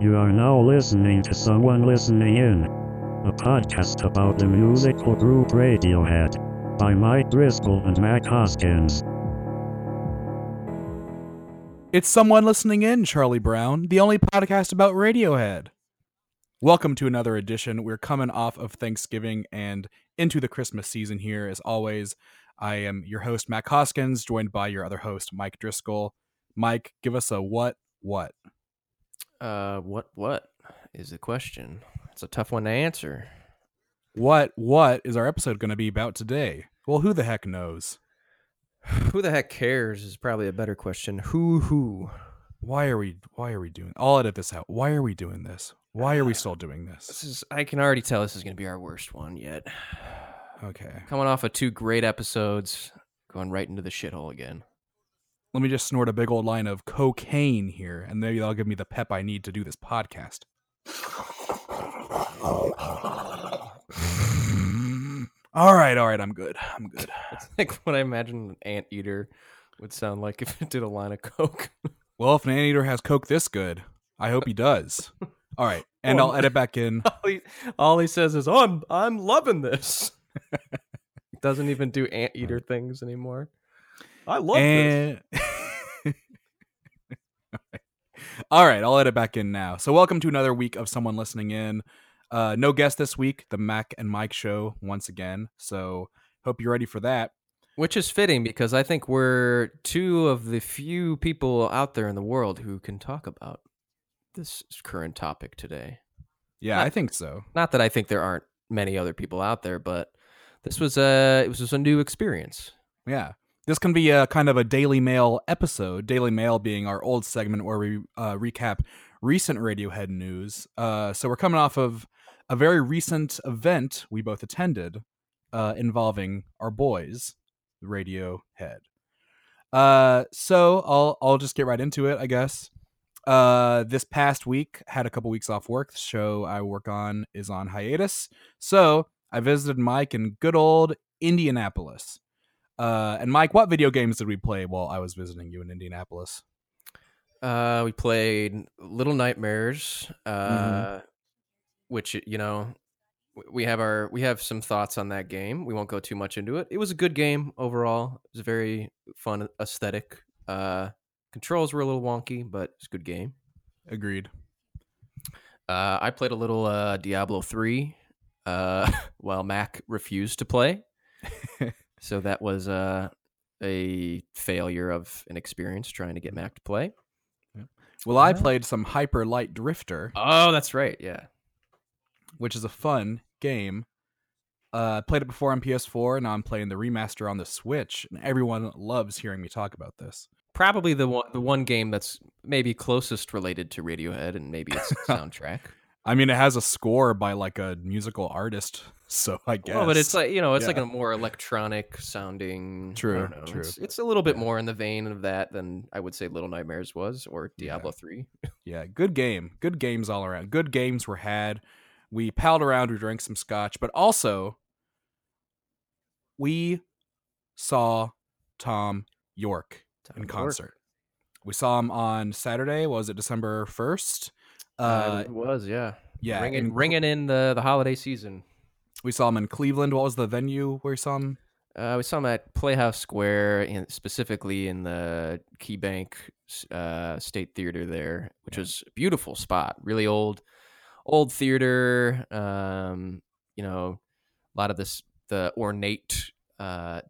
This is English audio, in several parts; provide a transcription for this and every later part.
You are now listening to Someone Listening In, a podcast about the musical group Radiohead by Mike Driscoll and Mac Hoskins. It's someone listening in, Charlie Brown, the only podcast about Radiohead. Welcome to another edition. We're coming off of Thanksgiving and into the Christmas season here. As always, I am your host, Mac Hoskins, joined by your other host, Mike Driscoll. Mike, give us a what, what? Uh, what what is the question? It's a tough one to answer. What, what is our episode going to be about today? Well, who the heck knows? Who the heck cares is probably a better question. Who who? Why are we, why are we doing, I'll edit this out. Why are we doing this? Why are we still doing This this? is I can already tell this is going to be our worst one yet. Okay. Coming off of two great episodes, going right into the shithole again. Let me just snort a big old line of cocaine here, and maybe that'll give me the pep I need to do this podcast. all right, all right, I'm good. I'm good. It's like what I imagine an anteater would sound like if it did a line of coke. Well, if an anteater has coke this good, I hope he does. All right, and I'll edit back in. all, he, all he says is, "Oh, I'm I'm loving this." Doesn't even do anteater things anymore. I love this. All right, I'll edit back in now. So, welcome to another week of someone listening in. Uh, no guest this week. The Mac and Mike show once again. So, hope you're ready for that. Which is fitting because I think we're two of the few people out there in the world who can talk about this current topic today. Yeah, I think so. Not that I think there aren't many other people out there, but this was a it was just a new experience. Yeah. This can be a kind of a Daily Mail episode. Daily Mail being our old segment where we uh, recap recent Radiohead news. Uh, so we're coming off of a very recent event we both attended uh, involving our boys, Radiohead. Uh, so I'll I'll just get right into it, I guess. Uh, this past week had a couple weeks off work. The show I work on is on hiatus, so I visited Mike in good old Indianapolis. Uh, and Mike, what video games did we play while I was visiting you in Indianapolis? Uh, we played Little Nightmares, uh, which you know we have our we have some thoughts on that game. We won't go too much into it. It was a good game overall. It was a very fun aesthetic. Uh, controls were a little wonky, but it's a good game. Agreed. Uh, I played a little uh, Diablo three, uh, while Mac refused to play. so that was uh, a failure of an experience trying to get Mac to play. Well, I played some Hyper Light Drifter, Oh, that's right. Yeah. which is a fun game. Uh, played it before on PS4, and now I'm playing the remaster on the Switch, and everyone loves hearing me talk about this. Probably the one the one game that's maybe closest related to Radiohead and maybe its soundtrack. I mean, it has a score by like a musical artist, so I guess. Well, but it's like you know, it's like a more electronic sounding. I True, don't know, true. It's, it's a little bit more in the vein of that than I would say Little Nightmares was or Yeah. Diablo three. Yeah, good game. Good games all around. Good games were had. We palled around, we drank some scotch, but also we saw Thom Yorke in concert. We saw him on Saturday. Was it December first? Uh, Uh, it was yeah. yeah, ringing, in- ringing in the the holiday season. We saw him in Cleveland. What was the venue where we saw him? Uh, we saw him at Playhouse Square, in, specifically in the Key Bank uh, State Theater there, which Yeah. was a beautiful spot. Really old, old theater. Um, you know, a lot of this the ornate, uh,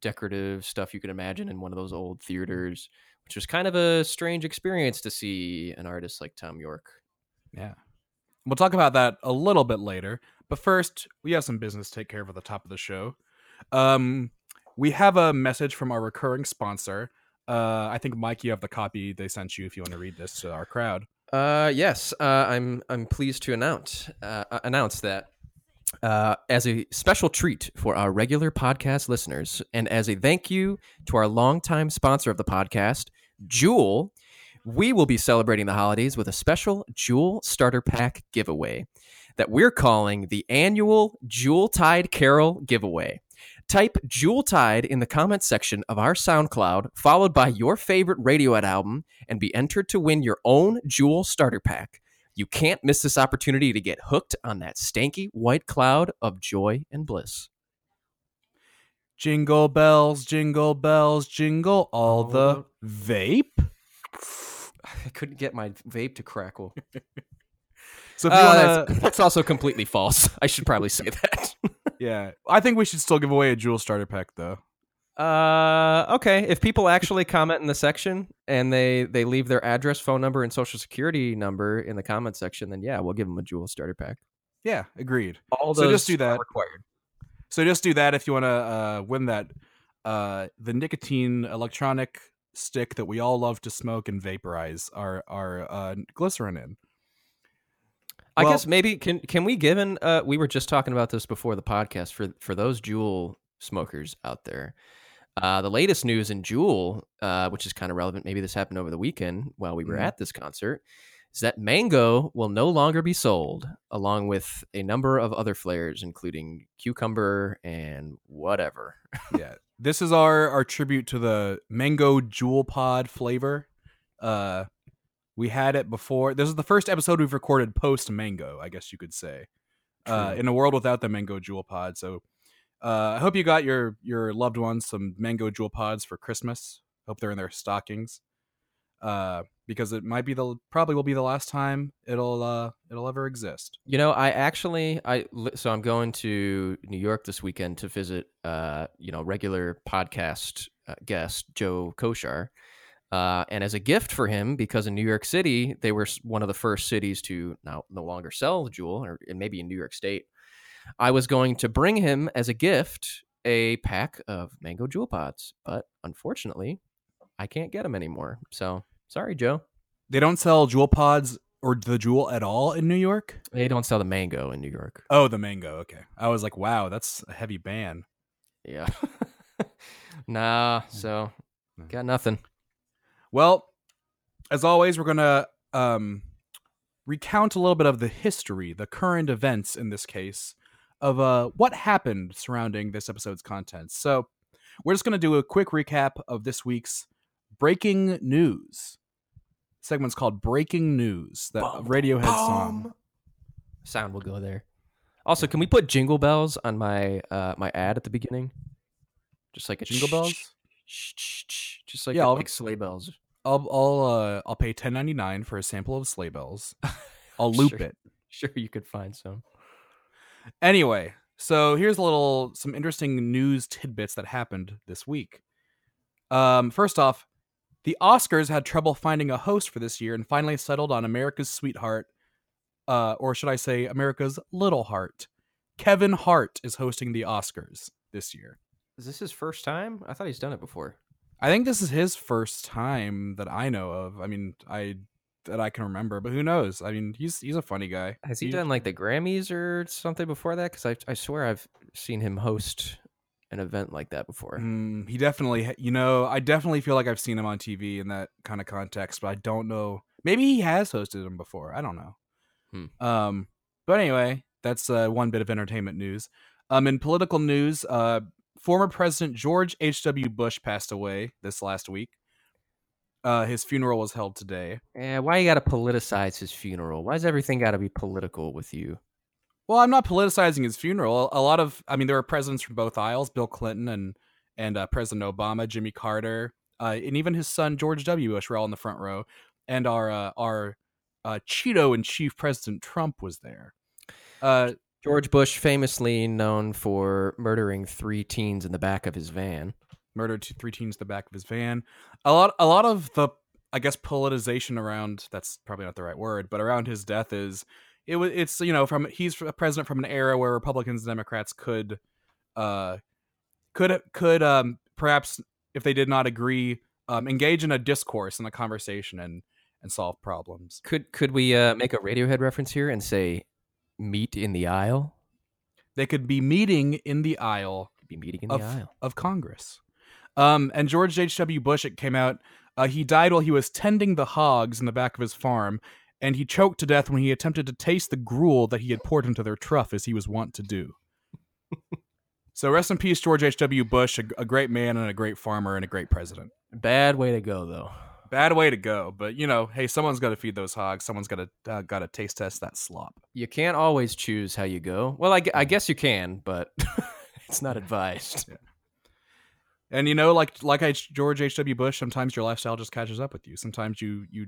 decorative stuff you could imagine in one of those old theaters, which was kind of a strange experience to see an artist like Thom Yorke. Yeah. We'll talk about that a little bit later. But first, we have some business to take care of at the top of the show. Um, we have a message from our recurring sponsor. Uh, I think Mike, you have the copy they sent you if you want to read this to our crowd. Uh, yes, uh, I'm I'm pleased to announce uh, uh, announce that uh, as a special treat for our regular podcast listeners, and as a thank you to our longtime sponsor of the podcast, Juul, we will be celebrating the holidays with a special Juul Starter Pack giveaway that we're calling the annual Juul Tide Carol giveaway. Type Juul Tide in the comments section of our SoundCloud, followed by your favorite Radiohead album, and be entered to win your own Juul starter pack. You can't miss this opportunity to get hooked on that stanky white cloud of joy and bliss. Jingle bells, jingle bells, jingle all the vape. I couldn't get my vape to crackle. So Uh, that's, that's also completely false. I should probably say that. yeah, I think we should still give away a Juul starter pack though. Uh, okay. If people actually comment in the section and they they leave their address, phone number, and social security number in the comment section, then yeah, we'll give them a Juul starter pack. Yeah, agreed. All So just do that. required. So just do that if you want to uh, win that uh, the nicotine electronic stick that we all love to smoke and vaporize our our uh, glycerin in. I Well- guess maybe can can we given uh we were just talking about this before the podcast for for those Juul smokers out there. Uh, the latest news in Juul, uh, which is kind of relevant, maybe this happened over the weekend while we were Mhm. at this concert, is that mango will no longer be sold, along with a number of other flavors, including cucumber and whatever. yeah, this is our our tribute to the mango Juul pod flavor. Uh, we had it before. This is the first episode we've recorded post mango, I guess you could say. Uh, in a world without the mango Juul pod. So, uh, I hope you got your your loved ones some mango Juul pods for Christmas. Hope they're in their stockings. Uh, because it might be the probably will be the last time it'll uh it'll ever exist. You know, I actually I so I'm going to New York this weekend to visit uh, you know, regular podcast uh, guest Joe Koshar. Uh, and as a gift for him, because in New York City, they were one of the first cities to now no longer sell the Juul, or and maybe in New York State, I was going to bring him as a gift a pack of mango Juul pods. But unfortunately, I can't get them anymore. So sorry, Joe. They don't sell Juul pods or the Juul at all in New York. They don't sell the mango in New York. Oh, the mango. Okay, I was like, wow, that's a heavy ban. Yeah. nah, so Mm. got nothing. Well, as always, we're gonna um, recount a little bit of the history, the current events in this case, of uh, what happened surrounding this episode's content. So, we're just gonna do a quick recap of this week's breaking news. segment's called "Breaking News," that Bum, Radiohead song. Sound will go there. Also, can we put jingle bells on my uh my ad at the beginning? Just like a Jingle bells. Just like Yeah, I'll- like sleigh bells. I'll I'll uh, I'll pay ten ninety nine for a sample of sleigh bells. I'll loop Sure. it. Sure, you could find some. Anyway, so here's a little some interesting news tidbits that happened this week. Um, first off, the Oscars had trouble finding a host for this year and finally settled on America's sweetheart, uh, or should I say America's little heart. Kevin Hart is hosting the Oscars this year. Is this his first time? I thought he's done it before. I think this is his first time that I know of. I mean, I that I can remember, but who knows? I mean, he's he's a funny guy. Has he done like the Grammys or something before that? Because I I swear I've seen him host an event like that before. Mm, he definitely, you know, I definitely feel like I've seen him on TV in that kind of context, but I don't know. Maybe he has hosted him before. I don't know. Hmm. Um, but anyway, that's uh, one bit of entertainment news. Um, in political news, uh, former President George H. W. Bush passed away this last week. Uh, his funeral was held today. Yeah, why you got to politicize his funeral? Why's everything got to be political with you? Well, I'm not politicizing his funeral. A lot of, I mean, there were presidents from both aisles: Bill Clinton and and uh, President Obama, Jimmy Carter, uh, and even his son George W. Bush were all in the front row, and our uh, our uh, Cheeto in chief President Trump was there. George Bush, famously known for murdering three teens in the back of his van. murdered two, three teens in the back of his van. A lot, a lot of the, I guess, politicization around. That's probably not the right word, but around his death is it was. It's you know from he's a president from an era where Republicans and Democrats could, uh, could could um perhaps if they did not agree, um, engage in a discourse and a conversation and and solve problems. Could could we uh, make a Radiohead reference here and say, "Meet in the aisle"? They could be meeting in the aisle Be meeting in the of, aisle. of Congress. Um, and George H.W. Bush, it came out, uh, he died while he was tending the hogs in the back of his farm, and he choked to death when he attempted to taste the gruel that he had poured into their trough, as he was wont to do. so rest in peace, George H.W. Bush, a, a great man and a great farmer and a great president. Bad way to go, though. Bad way to go, but you know, hey, someone's got to feed those hogs. Someone's got to uh, got to taste test that slop. You can't always choose how you go. Well, I, I guess you can, but it's not advised. And you know, like like I, George H. W. Bush, sometimes your lifestyle just catches up with you. Sometimes you you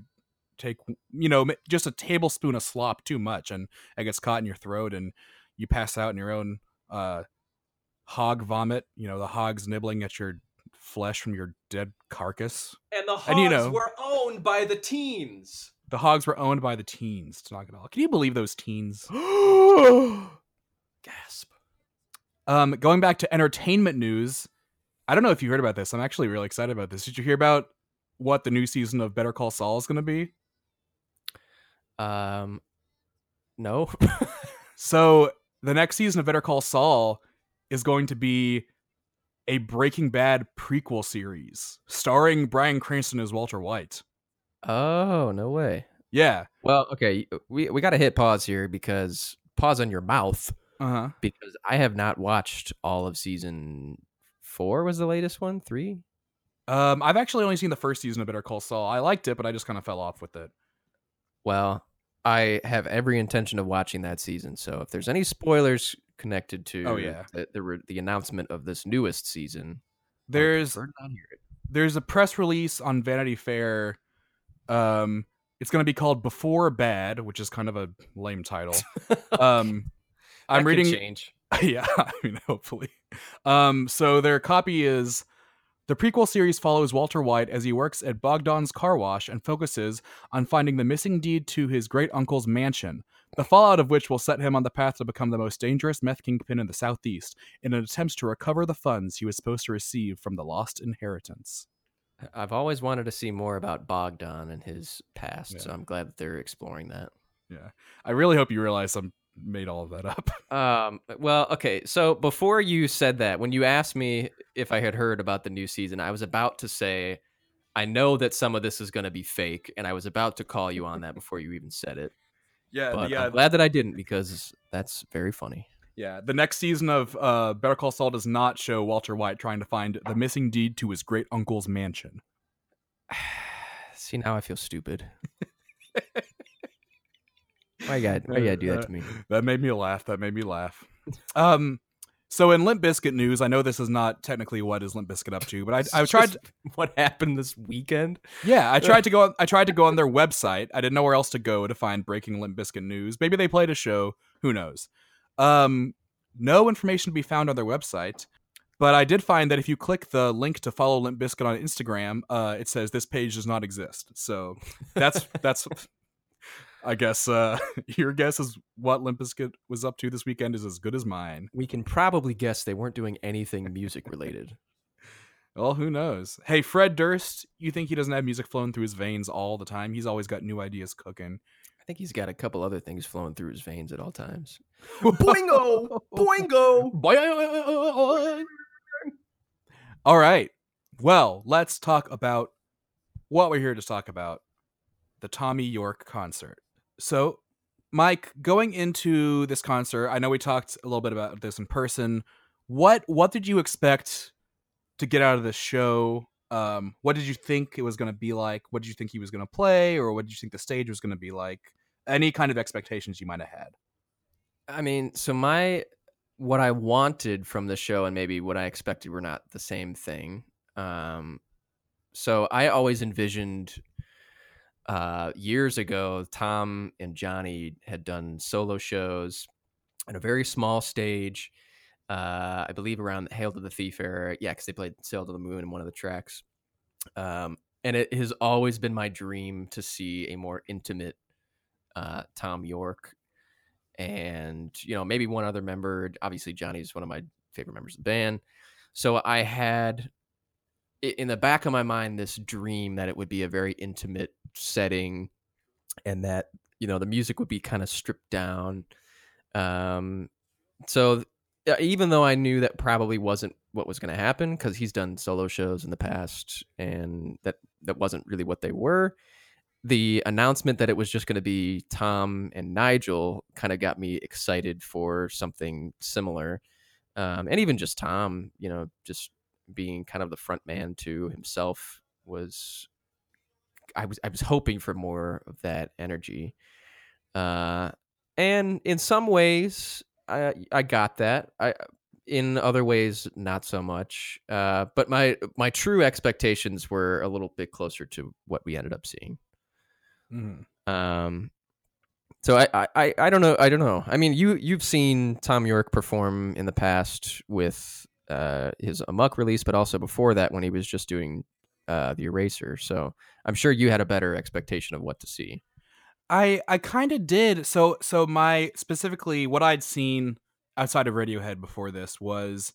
take you know just a tablespoon of slop too much, and it gets caught in your throat, and you pass out in your own uh, hog vomit. You know, the hogs nibbling at your flesh from your dead carcass. And the hogs And you know- were owned by the teens. The hogs were owned by the teens. To knock it all. Can you believe those teens? Gasp. Um, going back to entertainment news, I don't know if you heard about this. I'm actually really excited about this. Did you hear about what the new season of Better Call Saul is going to be? Um, no. So the next season of Better Call Saul is going to be a Breaking Bad prequel series starring Bryan Cranston as Walter White. oh, no way. Yeah. Well, okay, we we got to hit pause here because pause on your mouth Uh huh. because I have not watched all of season four. Was the latest one three? Um, I've actually only seen the first season of Better Call Saul. I liked it, but I just kind of fell off with it. Well, I have every intention of watching that season. So if there's any spoilers connected to Oh, yeah. the the, the announcement of this newest season, There's prefer to not hear it. there's a press release on Vanity Fair. Um, it's going to be called Before Bad, which is kind of a lame title. Um, I'm reading. change. yeah, I mean, hopefully. Um, so their copy is the prequel series follows Walter White as he works at Bogdan's car wash and focuses on finding the missing deed to his great uncle's mansion. The fallout of which will set him on the path to become the most dangerous meth kingpin in the Southeast in an attempt to recover the funds he was supposed to receive from the lost inheritance. I've always wanted to see more about Bogdan and his past, so I'm glad that they're exploring that. Yeah, I really hope you realize I made all of that up. Um, well, okay. So before you said that, when you asked me if I had heard about the new season, I was about to say, I know that some of this is going to be fake, and I was about to call you on that before you even said it. Yeah, But yeah, I'm glad that I didn't because that's very funny. yeah. The next season of uh, Better Call Saul does not show Walter White trying to find the missing deed to his great uncle's mansion. See, now I feel stupid. why got? Why you gotta do that to me? That made me laugh. That made me laugh. Um, so in Limp Bizkit news, I know this is not technically what is Limp Bizkit up to, but I, I tried. what happened this weekend. Yeah, I tried to go. On, I tried to go on their website. I didn't know where else to go to find breaking Limp Bizkit news. Maybe they played a show. Who knows? Um, no information to be found on their website. But I did find that if you click the link to follow Limp Bizkit on Instagram, uh, it says this page does not exist. So that's that's. I guess uh, your guess is what Limp Bizkit was up to this weekend is as good as mine. We can probably guess they weren't doing anything music related. Well, who knows? Hey, Fred Durst, you think he doesn't have music flowing through his veins all the time? He's always got new ideas cooking. I think he's got a couple other things flowing through his veins at all times. Boingo! Boingo! All right. Well, let's talk about what we're here to talk about the Tommy York concert. So, Mike, going into this concert, I know we talked a little bit about this in person. What what did you expect to get out of this show? Um, what did you think it was going to be like? What did you think he was going to play, or what did you think the stage was going to be like? Any kind of expectations you might have had? I mean, so my what I wanted from the show and maybe what I expected were not the same thing. Um, so I always envisioned uh, years ago, Tom and Jonny had done solo shows on a very small stage. Uh, I believe around Hail to the Thief era. Yeah, because they played Sail to the Moon in one of the tracks. Um, and it has always been my dream to see a more intimate uh, Thom Yorke and you know maybe one other member obviously jonny's one of my favorite members of the band so i had in the back of my mind this dream that it would be a very intimate setting and that you know the music would be kind of stripped down um so even though i knew that probably wasn't what was going to happen because he's done solo shows in the past and that that wasn't really what they were the announcement that it was just going to be Tom and Nigel kind of got me excited for something similar. Um, and even just Tom, you know, just being kind of the front man to himself was I was I was hoping for more of that energy. Uh, and in some ways, I I got that. I in other ways, not so much. Uh, but my my true expectations were a little bit closer to what we ended up seeing. Mhm. Um, so I, I, I don't know. I don't know. I mean, you you've seen Thom Yorke perform in the past with uh, his Amok release, but also before that when he was just doing uh, the Eraser. So I'm sure you had a better expectation of what to see. I I kind of did. So so my specifically what I'd seen outside of Radiohead before this was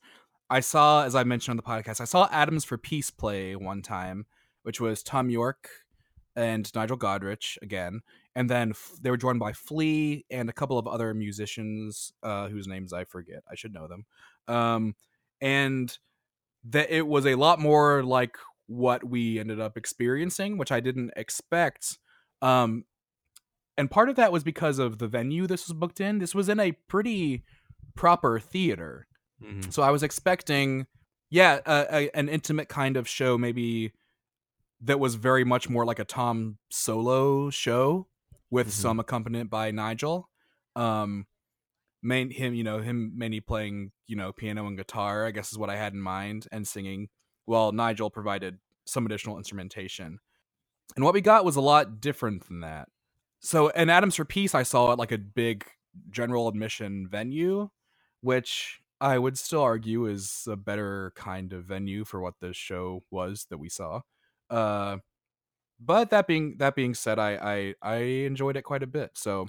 I saw as I mentioned on the podcast I saw Atoms for Peace play one time, which was Thom Yorke and Nigel Godrich again, and then f- they were joined by Flea and a couple of other musicians uh, whose names I forget. I should know them. Um, and that it was a lot more like what we ended up experiencing, which I didn't expect. Um, and part of that was because of the venue this was booked in. This was in a pretty proper theater, so I was expecting, yeah, a, a, an intimate kind of show, maybe that was very much more like a Tom solo show with Mhm. some accompaniment by Nigel. Um, main him, you know, him mainly playing, you know, piano and guitar. I guess is what I had in mind, and singing. Well, Nigel provided some additional instrumentation, and what we got was a lot different than that. So, in Atoms for Peace, I saw it like a big general admission venue, which I would still argue is a better kind of venue for what the show was that we saw. Uh, but that being that being said, I I, I enjoyed it quite a bit. So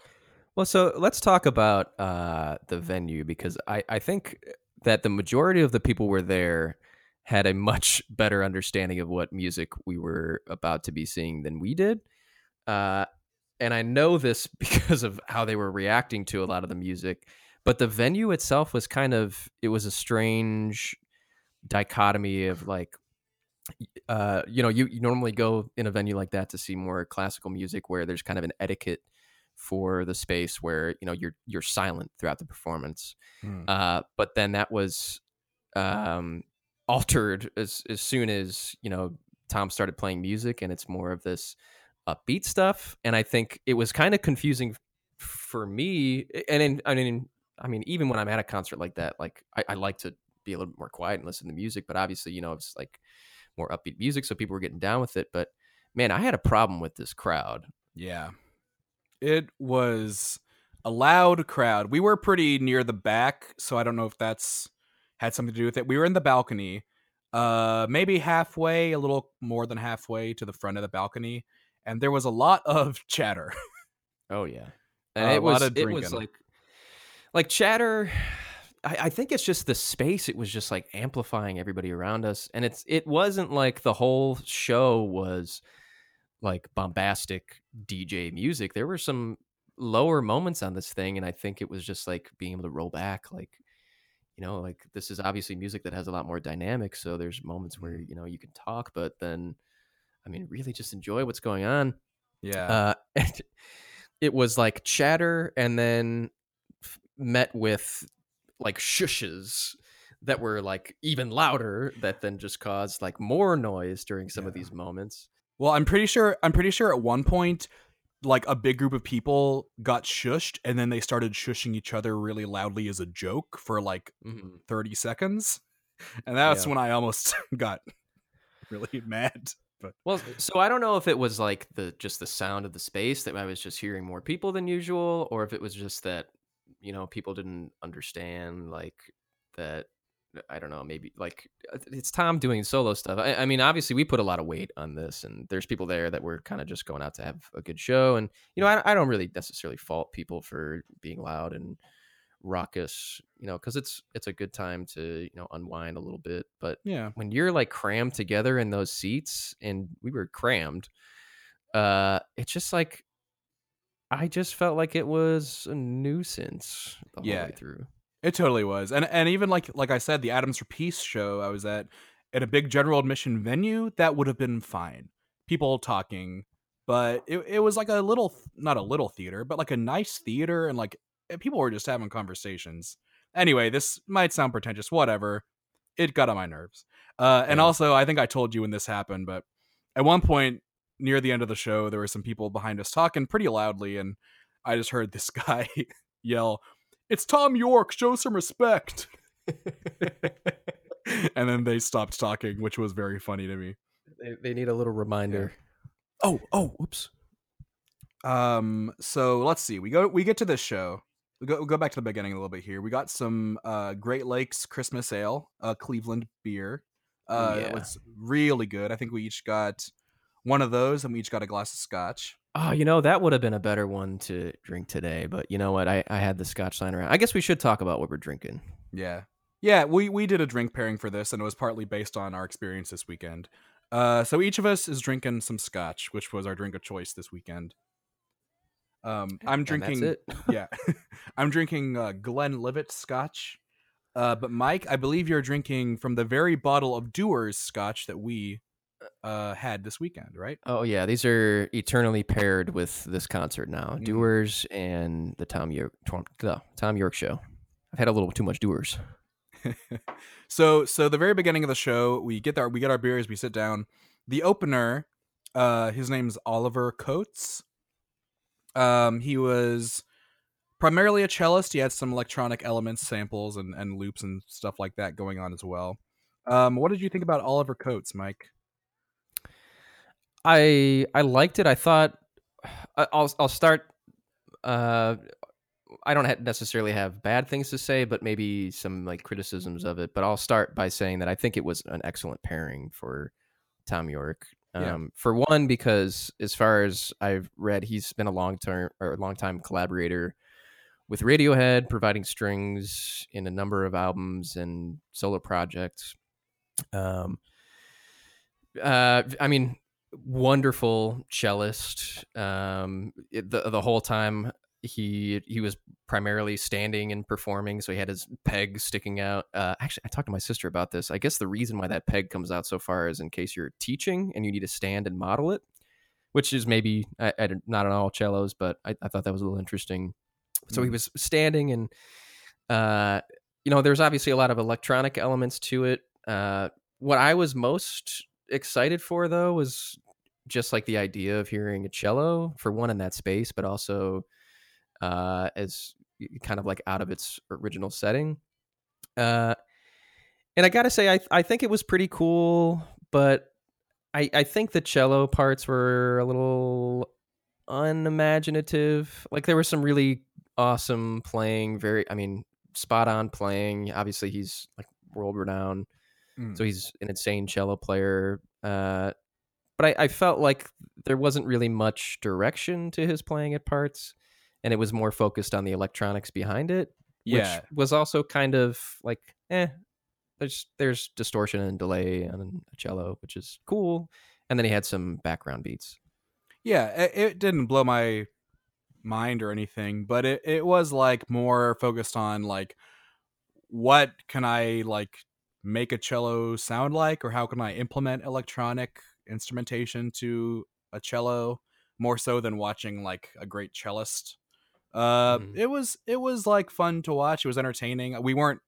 Well, so let's talk about uh, the venue because I, I think that the majority of the people were there had a much better understanding of what music we were about to be seeing than we did. Uh, and I know this because of how they were reacting to a lot of the music. But the venue itself was kind of, it was a strange dichotomy of like, uh, you know, you, you normally go in a venue like that to see more classical music where there's kind of an etiquette for the space where you know you're you're silent throughout the performance. Hmm. Uh, but then that was um, altered as as soon as you know Tom started playing music, and it's more of this upbeat stuff. And I think it was kind of confusing for me. And in, I mean, I mean, even when I'm at a concert like that, like I, I like to be a little bit more quiet and listen to music. But obviously, you know, it's like more upbeat music, so people were getting down with it. But man, I had a problem with this crowd. yeah, it was a loud crowd. We were pretty near the back, so I don't know if that's had something to do with it. We were in the balcony, uh, maybe halfway, a little more than halfway to the front of the balcony, and there was a lot of chatter. Oh yeah, and Uh, a it was lot of it was drinking. like like chatter. I, I think it's just the space. It was just like amplifying everybody around us, and it's it wasn't like the whole show was like bombastic DJ music. There were some lower moments on this thing, and I think it was just like being able to roll back, like you know, like this is obviously music that has a lot more dynamic. So there's moments where you know you can talk, but then I mean, really just enjoy what's going on yeah, uh, and it was like chatter and then met with like shushes that were like even louder that then just caused like more noise during some of these moments Well, I'm pretty sure. I'm pretty sure at one point, like a big group of people got shushed, and then they started shushing each other really loudly as a joke for like Mhm. 30 seconds, and that's Yeah. when I almost got really mad. But well so i don't know if it was like the just the sound of the space that i was just hearing more people than usual or if it was just that you know people didn't understand like that I don't know, maybe like uh, it's Tom doing solo stuff. I, I mean, obviously we put a lot of weight on this, and there's people there that were kind of just going out to have a good show. And you know, I, I don't really necessarily fault people for being loud and raucous, you know, because it's it's a good time to you know unwind a little bit. But yeah, when you're like crammed together in those seats, and we were crammed, uh, it's just like I just felt like it was a nuisance the whole Yeah. way through. It totally was. And and even like like I said, the Atoms for Peace show I was at at a big general admission venue that would have been fine. People talking, but it it was like a little not a little theater, but like a nice theater, and like people were just having conversations. Anyway, this might sound pretentious, whatever. It got on my nerves. Uh, and Yeah. also, I think I told you when this happened, but at one point, near the end of the show, there were some people behind us talking pretty loudly, and I just heard this guy yell, "It's Thom Yorke! Show some respect!" and then they stopped talking, which was very funny to me. They, they need a little reminder. Oh, oh, oops. Um, so let's see. We go we get to this show. We go we go back to the beginning a little bit here. We got some uh Great Lakes Christmas Ale, uh Cleveland beer. Uh Yeah. it was really good. I think we each got one of those and we each got a glass of scotch. Oh, you know, that would have been a better one to drink today. But you know what? I, I had the scotch sign around. I guess we should talk about what we're drinking. Yeah. Yeah, we we did a drink pairing for this and it was partly based on our experience this weekend. Uh so each of us is drinking some scotch, which was our drink of choice this weekend. Um I'm drinking yeah. I'm drinking uh, Glenlivet Scotch. Uh, but Mike, I believe you're drinking from the very bottle of Dewar's Scotch that we uh, had this weekend, right? Oh yeah, these are eternally paired with this concert now. Mhm. Dewar's and the Thom Yorke the Thom Yorke show. I've had a little too much Dewar's. so, so the very beginning of the show, we get there, we get our beers, we sit down. The opener, uh, his name's Oliver Coates. Um, he was primarily a cellist. He had some electronic elements, samples, and, and loops and stuff like that going on as well. Um, what did you think about Oliver Coates, Mike? I I liked it. I thought I- I'll I'll start. Uh, I don't ha- necessarily have bad things to say, but maybe some like criticisms of it. But I'll start by saying that I think it was an excellent pairing for Thom Yorke. Um, Yeah. For one, because as far as I've read, he's been a long term or long time collaborator with Radiohead, providing strings in a number of albums and solo projects. Um, uh, I mean, wonderful cellist. Um, it- the the whole time he he was primarily standing and performing, so he had his peg sticking out. Uh, actually, I talked to my sister about this. I guess the reason why that peg comes out so far is in case you're teaching and you need to stand and model it, which is maybe I, I, don't- not on all cellos, but I, I thought that was a little interesting. So he Mhm. was standing and. Uh, you know, there's obviously a lot of electronic elements to it. Uh, what I was most excited for though was just like the idea of hearing a cello for one in that space, but also uh, as kind of like out of its original setting. Uh, and I gotta say, I I think it was pretty cool, but I I think the cello parts were a little unimaginative. Like there was some really awesome playing, very I mean spot on playing. Obviously, he's like world renowned Mm. so he's an insane cello player. Uh, but I, I felt like there wasn't really much direction to his playing at parts, and it was more focused on the electronics behind it, yeah, which was also kind of like, eh, there's there's distortion and delay on a cello, which is cool. And then he had some background beats. yeah. It, it didn't blow my mind or anything, but it it was like more focused on like what can I like make a cello sound like, or how can I implement electronic instrumentation to a cello more so than watching like a great cellist. Uh, Mhm. it was it was like fun to watch. It was entertaining. We weren't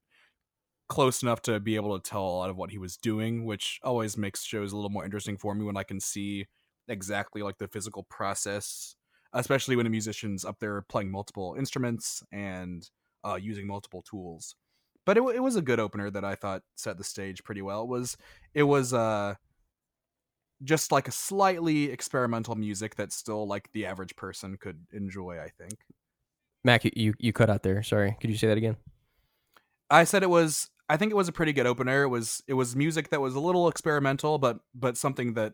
close enough to be able to tell a lot of what he was doing, which always makes shows a little more interesting for me when I can see exactly like the physical process, especially when a musician's up there playing multiple instruments and uh, using multiple tools. But it, it was a good opener that I thought set the stage pretty well. It was it was uh just like a slightly experimental music that still like the average person could enjoy, I think. Mac, you, you you cut out there. Sorry, could you say that again? I said it was I think it was a pretty good opener. It was it was music that was a little experimental but but something that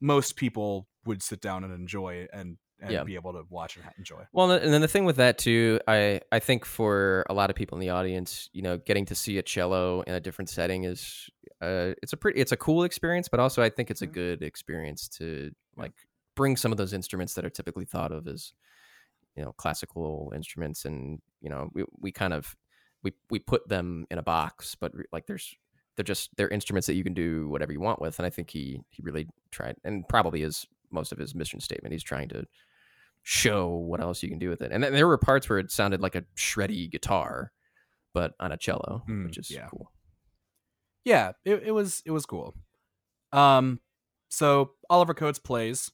most people would sit down and enjoy and and Yeah. be able to watch and enjoy. Well, and then the thing with that too, I I think for a lot of people in the audience, you know, getting to see a cello in a different setting is uh, it's a pretty it's a cool experience, but also I think it's a good experience to like bring some of those instruments that are typically thought of as you know classical instruments, and you know we we kind of we we put them in a box, but like there's they're just they're instruments that you can do whatever you want with, and I think he he really tried, and probably is most of his mission statement. He's trying to show what else you can do with it. And then there were parts where it sounded like a shreddy guitar, but on a cello, Mm, which is yeah. cool. Yeah, it, it was it was cool. Um so Oliver Coates plays.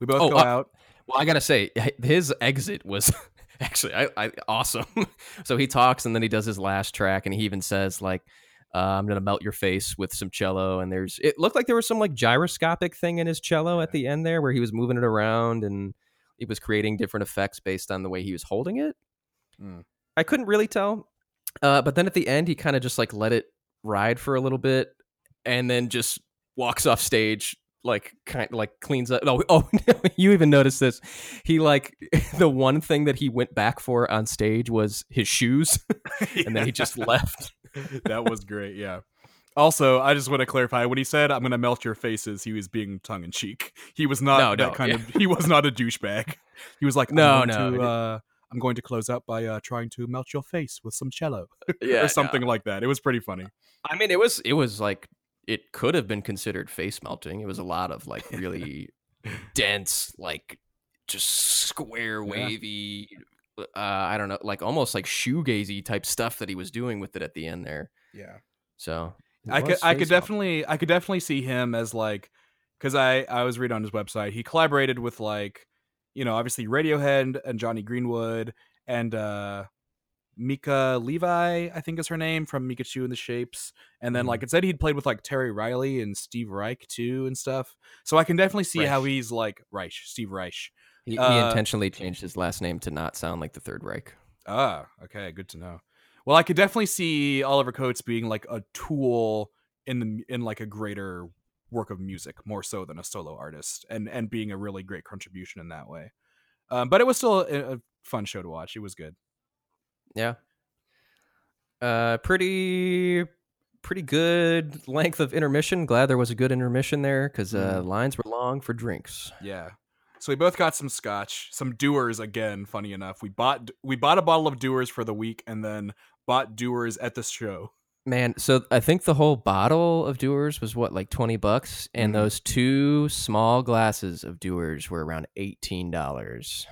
We both Oh, go uh, out. Well, I gotta say, his exit was actually I, I awesome. so he talks and then he does his last track, and he even says like, uh, "I'm gonna melt your face with some cello." And there's it looked like there was some like gyroscopic thing in his cello at the end there, where he was moving it around and he was creating different effects based on the way he was holding it. Mm. I couldn't really tell, uh, but then at the end, he kind of just like let it ride for a little bit, and then just walks off stage like kind like cleans up. Oh, oh you even noticed this. He like the one thing that he went back for on stage was his shoes, and then he just left. that was great. Yeah. Also, I just want to clarify when he said "I'm going to melt your faces," he was being tongue in cheek. He was not No, that no, kind yeah. of. He was not a douchebag. He was like, No, no. To, uh, I'm going to close out by uh, trying to melt your face with some cello Yeah, or something like that. It was pretty funny. I mean, it was it was like it could have been considered face melting. It was a lot of like really dense, like just square Yeah. wavy. Uh, I don't know, like almost like shoegazy type stuff that he was doing with it at the end there. Yeah. So I could I could definitely I could definitely see him as like because I I was reading on his website he collaborated with like you know obviously Radiohead and Jonny Greenwood and uh Mica Levi I think is her name from Micachu and the Shapes and then Mhm. like it said he'd played with like Terry Riley and Steve Reich too and stuff so I can definitely see how he's like Reich Steve Reich He, he Uh, intentionally changed his last name to not sound like the Third Reich. Ah, okay, good to know. Well, I could definitely see Oliver Coates being like a tool in the in like a greater work of music, more so than a solo artist, and and being a really great contribution in that way. Um, but it was still a, a fun show to watch. It was good. Yeah. Uh, pretty, pretty good length of intermission. Glad there was a good intermission there because uh, lines were long for drinks. Yeah. So we both got some scotch, some Dewar's again. Funny enough, we bought we bought a bottle of Dewar's for the week, and then bought Dewar's at the show. Man, so I think the whole bottle of Dewar's was what, like twenty bucks, and Mhm. those two small glasses of Doers were around eighteen dollars.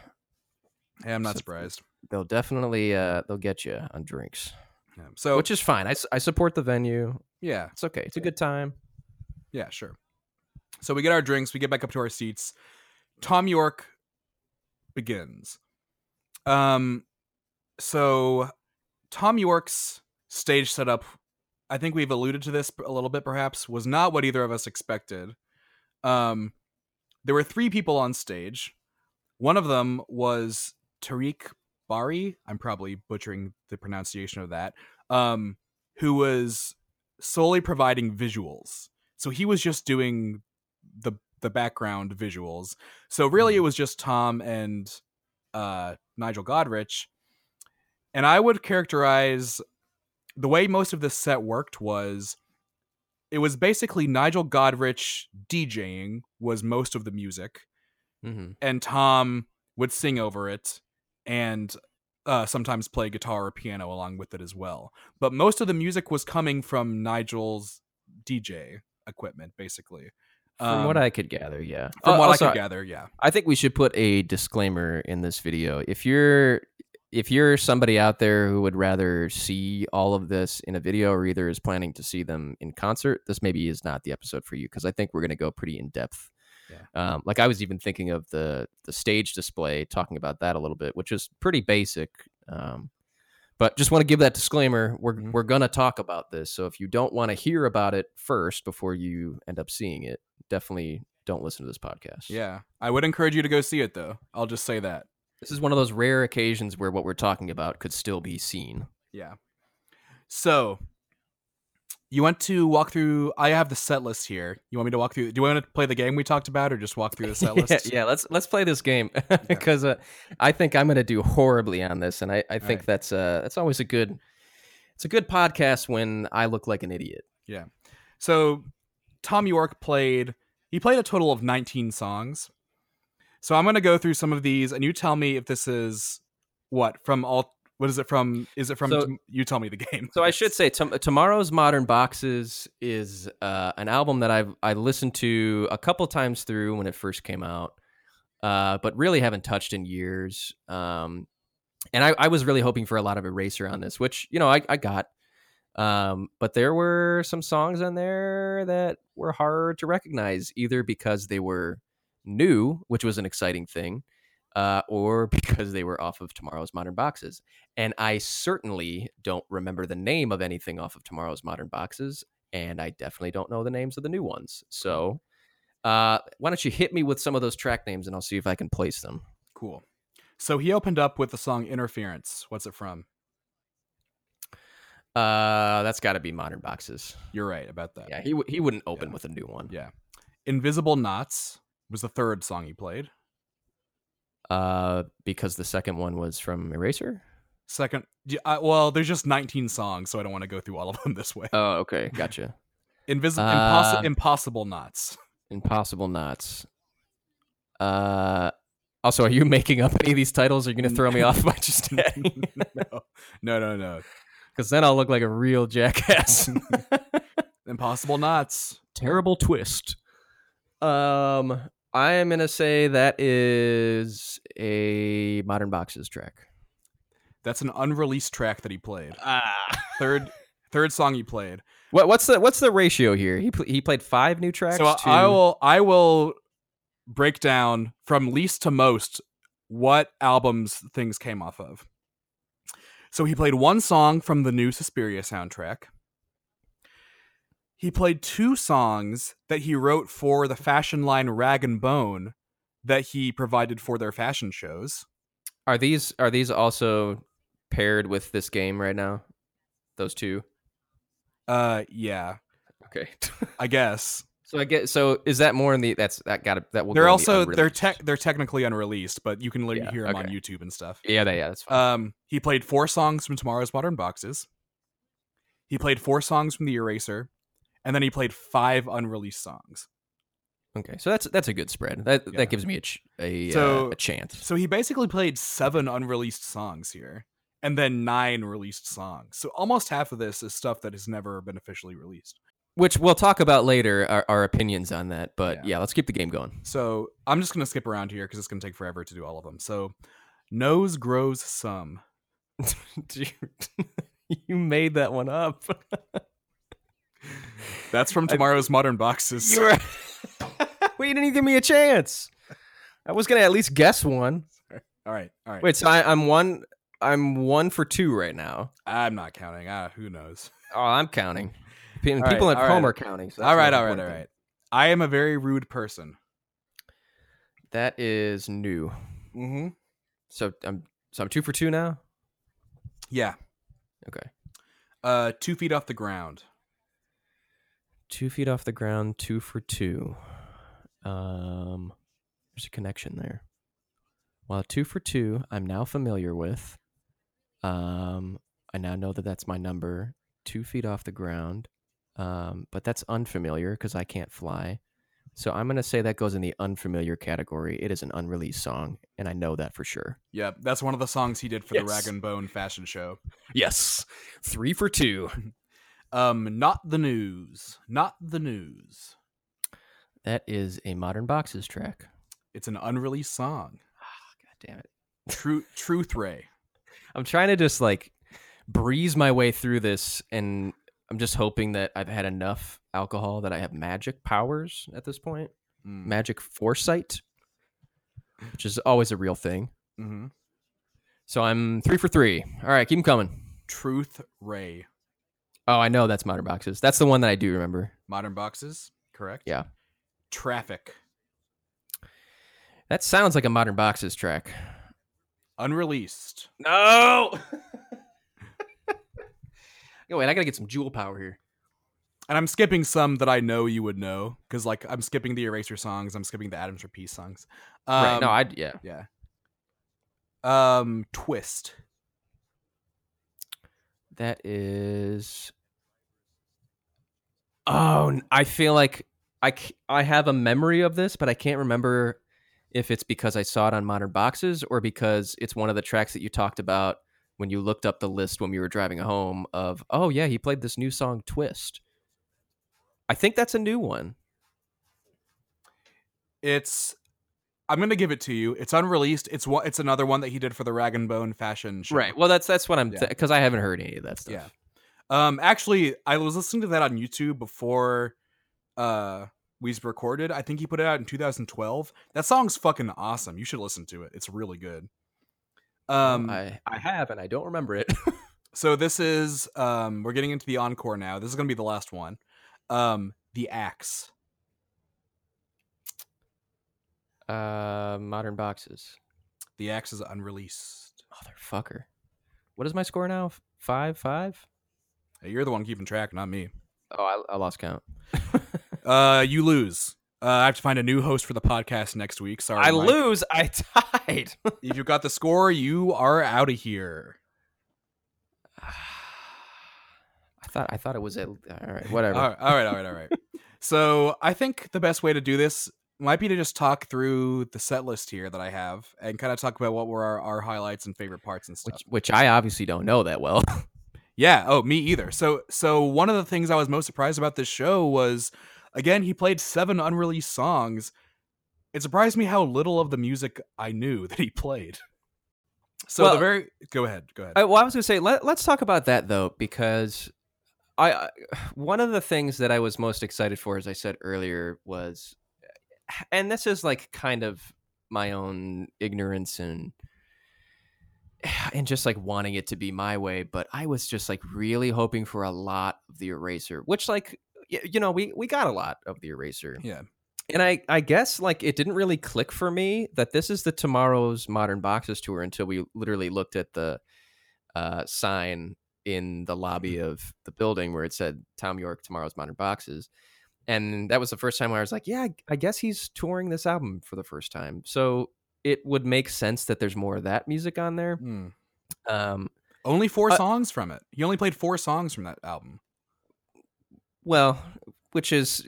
Hey, I'm not So- surprised. They'll definitely uh, they'll get you on drinks, Yeah. So which is fine. I, I support the venue. yeah, It's okay. It's a good time. Yeah, sure. So we get our drinks, we get back up to our seats. Thom Yorke begins. Um so Thom Yorke's stage setup, I think we've alluded to this a little bit perhaps, was not what either of us expected. Um there were three people on stage. One of them was Tarik Barri, I'm probably butchering the pronunciation of that. Um who was solely providing visuals. So he was just doing the the background visuals. So really it was just Tom and uh Nigel Godrich. And I would characterize the way most of this set worked was it was basically Nigel Godrich DJing was most of the music hmm and Tom would sing over it and uh, sometimes play guitar or piano along with it as well. But most of the music was coming from Nigel's DJ equipment, basically. From what Um, I could gather, yeah. from Uh, what also, I could gather, yeah. I think we should put a disclaimer in this video. If you're if you're somebody out there who would rather see all of this in a video or either is planning to see them in concert, this maybe is not the episode for you because I think we're going to go pretty in depth. Yeah. Um, like I was even thinking of the the stage display, talking about that a little bit, which is pretty basic. Um, but just want to give that disclaimer. We're Mhm. we're gonna talk about this, so if you don't want to hear about it first before you end up seeing it, definitely don't listen to this podcast. Yeah. I would encourage you to go see it, though. I'll just say that. This is one of those rare occasions where what we're talking about could still be seen. Yeah. So, you want to walk through. I have the set list here. You want me to walk through? Do you want to play the game we talked about, or just walk through the set yeah, list? yeah, let's let's play this game because uh, I think I'm going to do horribly on this, and I, I think right. that's uh that's always a good it's a good podcast when I look like an idiot. Yeah. So Thom Yorke played he played a total of 19 songs. So I'm going to go through some of these and you tell me if this is what from all what is it from is it from So- you tell me the game. So I should say tom- tomorrow's Modern Boxes is uh, an album that I've I listened to a couple times through when it first came out, uh, but really haven't touched in years. Um, and I, I was really hoping for a lot of Eraser on this, which you know I, I got. Um, but there were some songs on there that were hard to recognize, either because they were new, which was an exciting thing, uh, or because they were off of Tomorrow's Modern Boxes. And I certainly don't remember the name of anything off of Tomorrow's Modern Boxes, and I definitely don't know the names of the new ones. So, uh, why don't you hit me with some of those track names, and I'll see if I can place them. Cool. So he opened up with the song Interference. What's it from? Uh, that's got to be Modern Boxes. You're right about that. Yeah, he w- he wouldn't open Yeah. with a new one. Yeah. Invisible Knots was the third song he played. Uh, because the second one was from Eraser. Second, yeah, I, well, there's just 19 songs, so I don't want to go through all of them this way. Oh, okay, gotcha. Invisible, uh, Impossible Knots. Impossible Knots. Uh, also, are you making up any of these titles? Or are you going to throw me off by just no, no, no, no. Because then I'll look like a real jackass. Impossible Knots. Terrible twist. Um, I am going to say that is a Modern Boxes track. That's an unreleased track that he played. Ah. Third, third song he played. What what's the what's the ratio here? He pl- he played five new tracks. So to... I will, I will break down from least to most what albums things came off of. So he played one song from the new Suspiria soundtrack. He played two songs that he wrote for the fashion line Rag and Bone that he provided for their fashion shows. Are these are these also paired with this game right now? Those two. Uh yeah, Okay. I guess. so I get so is that more in the that's that got that will they're in the also they're tech they're technically unreleased, but you can Yeah, hear them on. YouTube and stuff. Yeah, that, yeah, that's fine. Um, he played four songs from Tomorrow's Modern Boxes. He played four songs from The Eraser, and then he played five unreleased songs. okay. So that's that's a good spread. That Yeah. that gives me a ch- a, So- uh, a chance. So he basically played seven unreleased songs here, and then nine released songs. So almost half of this is stuff that has never been officially released. Which we'll talk about later our, our opinions on that, but Yeah. yeah, let's keep the game going. So I'm just gonna skip around here because it's gonna take forever to do all of them. So nose grows some. you made that one up. That's from Tomorrow's Modern Boxes. You were well, you didn't even give me a chance. I was gonna at least guess one. all right, all right. Wait, so I, I'm one. I'm one for two right now. I'm not counting. Ah, who knows? Oh, I'm counting. People right, at all home right. are counting. so all right, all right, all right. I am a very rude person. That is new. Mm-hmm. So I'm so I'm two for two now. Yeah. Okay, Uh, two feet off the ground. Two feet off the ground, two for two. Um, there's a connection there. Well, two for two, I'm now familiar with. Um, I now know that that's my number. Two feet off the ground. Um, but that's unfamiliar because I can't fly. So I'm gonna say that goes in the unfamiliar category. It is an unreleased song, and I know that for sure. Yeah, that's one of the songs he did for the Rag and Bone fashion show. Yes, three for two. Um, not the news. Not the news. that is a Modern Boxes track. It's an unreleased song. God damn it. True Truth Ray. I'm trying to just like breeze my way through this, and I'm just hoping that I've had enough alcohol that I have magic powers at this point, Mm. magic foresight, which is always a real thing. hmm So I'm three for three. All right, keep them coming. Truth Ray. Oh, I know that's Modern Boxes. That's the one that I do remember. Modern boxes, correct? Yeah. Traffic. That sounds like a Modern Boxes track. Unreleased. No. Yo, wait, I gotta get some Juul power here. And I'm skipping some that I know you would know because, like, I'm skipping the Eraser songs. I'm skipping the Atoms for Peace songs. Um, right? No, I yeah. yeah. Um, Twist. That is. Oh, I feel like I, I have a memory of this, but I can't remember if it's because I saw it on Modern Boxes or because it's one of the tracks that you talked about when you looked up the list when we were driving home of, oh, yeah, he played this new song, Twist. I think that's a new one. It's. I'm gonna give it to you. It's unreleased. It's one. It's another one that he did for the Rag and Bone fashion show. Right. Well, that's that's what I'm Yeah. because I haven't heard any of that stuff. Yeah. Um. Actually, I was listening to that on YouTube before, uh, we've recorded. I think he put it out in 2012. That song's fucking awesome. You should listen to it. It's really good. Um, I I have and I don't remember it. so this is um, we're getting into the encore now. This is gonna be the last one. Um, the axe. Uh, modern boxes. The axe is unreleased. Motherfucker. What is my score now? Five, five? Hey, you're the one keeping track, not me. Oh, I, I lost count. Uh, you lose. Uh, I have to find a new host for the podcast next week. Sorry, I Mike. lose. I tied. If you got the score, you are out of here. I thought I thought it was at all right. Whatever. All right, all right, all right, all right. so I think the best way to do this might be to just talk through the set list here that I have and kind of talk about what were our, our highlights and favorite parts and stuff. Which which I obviously don't know that well. Yeah. Oh, me either. So, so one of the things I was most surprised about this show was, again, he played seven unreleased songs. It surprised me how little of the music I knew that he played. So Well- the very go ahead, go ahead. I, well, I was gonna say let, let's talk about that though because I, I one of the things that I was most excited for, as I said earlier, was, and this is like kind of my own ignorance and and just like wanting it to be my way, but I was just like really hoping for a lot of the eraser, which like you know we we got a lot of the eraser, yeah. and I I guess like it didn't really click for me that this is the tomorrow's modern boxes tour until we literally looked at the uh, sign in the lobby of the building where it said Thom Yorke tomorrow's modern boxes, and that was the first time where I was like, yeah, I- guess he's touring this album for the first time, so it would make sense that there's more of that music on there. Hmm. Um, Only four Uh, songs from it. He only played four songs from that album. well, which is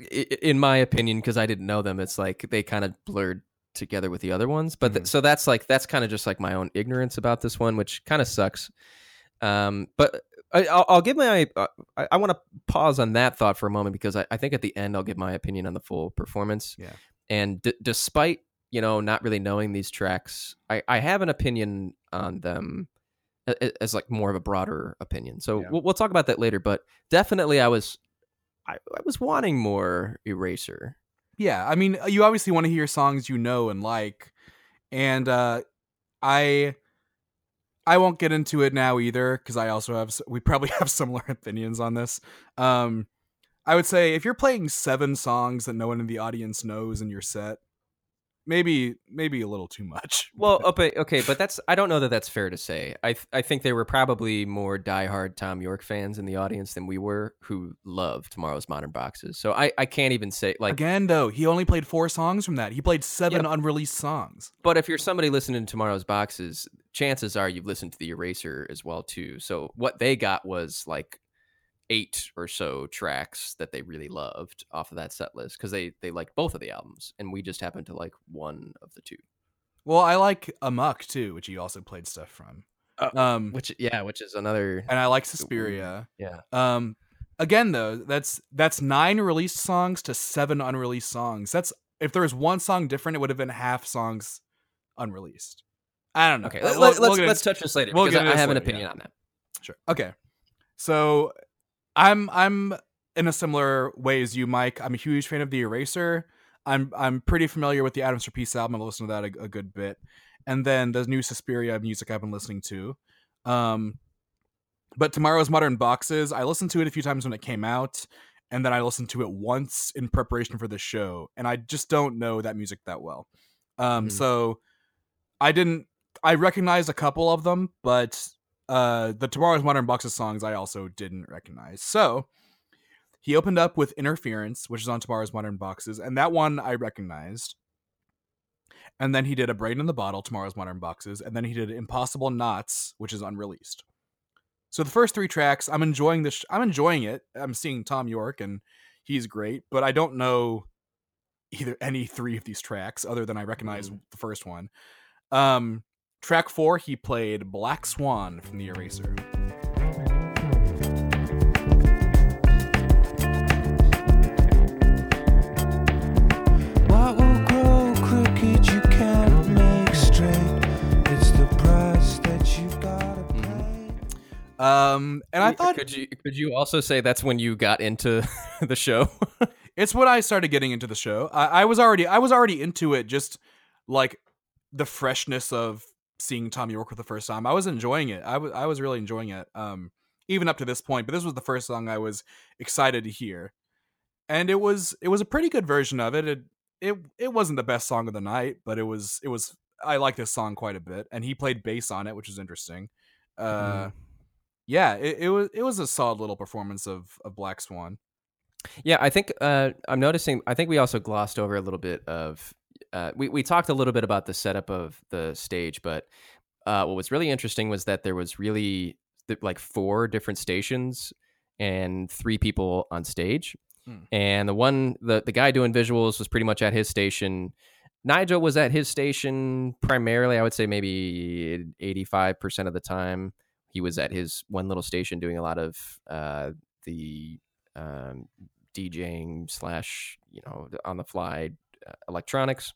in my opinion because I didn't know them, it's like they kind of blurred together with the other ones but th- Mhm. so that's like that's kind of just like my own ignorance about this one which kind of sucks um but I, I'll, I'll give my uh, I, I want to pause on that thought for a moment because I, I think at the end I'll give my opinion on the full performance Yeah. and d- despite you know not really knowing these tracks I, I have an opinion on them a- a- as like more of a broader opinion so Yeah. we'll, we'll talk about that later but definitely I was I, I was wanting more eraser Yeah, I mean, you obviously want to hear songs you know and like, and uh, I, I won't get into it now either because I also have we probably have similar opinions on this. Um, I would say if you're playing seven songs that no one in the audience knows in your set, maybe maybe a little too much. Well, okay, okay, but that's I don't know that that's fair to say. I th- I think there were probably more diehard Thom Yorke fans in the audience than we were who love Tomorrow's Modern Boxes. So I I can't even say like. Again, though, he only played four songs from that. He played seven unreleased songs. But if you're somebody listening to Tomorrow's Boxes, chances are you've listened to the Eraser as well too. So what they got was like eight or so tracks that they really loved off of that set list because they they liked both of the albums, and we just happened to like one of the two. Well, I like Amok too, which he also played stuff from. Uh, um, Which yeah, which is another and I like Suspiria. yeah. Um, again though, that's that's nine released songs to seven unreleased songs. That's if there was one song different, it would have been half songs unreleased. I don't know. Okay, let, we'll- us we'll get let's touch this later we'll because I into I this have an opinion yeah. on that. Sure. Okay. So I'm I'm in a similar way as you, Mike. I'm a huge fan of the Eraser. I'm I'm pretty familiar with the Atoms for Peace album. I've listened to that a, a good bit, and then the new Suspiria music I've been listening to. Um, but tomorrow's Modern Boxes, I listened to it a few times when it came out, and then I listened to it once in preparation for the show, and I just don't know that music that well. Um, Mhm. so I didn't. I recognized a couple of them, but uh, the Tomorrow's Modern Boxes songs I also didn't recognize. So he opened up with Interference, which is on Tomorrow's Modern Boxes, and that one I recognized. And then he did A Brain in the Bottle, Tomorrow's Modern Boxes, and then he did Impossible Knots, which is unreleased. So the first three tracks, I'm enjoying this. I'm enjoying it. I'm seeing Thom Yorke, and he's great, but I don't know either any three of these tracks other than I recognize the first one. Um, track four, he played Black Swan from the Eraser. What will grow crooked you can't make straight. It's the price that you gotta pay. Um, and I thought could you could you also say that's when you got into the show? It's when I started getting into the show. I, I was already I was already into it. Just like the freshness of seeing Tommy York for the first time. I was enjoying it. I was I was really enjoying it. Um, even up to this point. But this was the first song I was excited to hear, and it was it was a pretty good version of it. It it it wasn't the best song of the night, but it was it was. I like this song quite a bit, and he played bass on it, which is interesting. Uh, Mm. yeah, it, it was it was a solid little performance of of Black Swan. Yeah, I think uh, I'm noticing. I think we also glossed over a little bit of. Uh, we we talked a little bit about the setup of the stage, but uh, what was really interesting was that there was really th- like four different stations and three people on stage, Hmm. and the one the the guy doing visuals was pretty much at his station. Nigel was at his station primarily. I would say maybe eighty five percent of the time he was at his one little station doing a lot of uh, the um, DJing slash you know on the fly uh, electronics.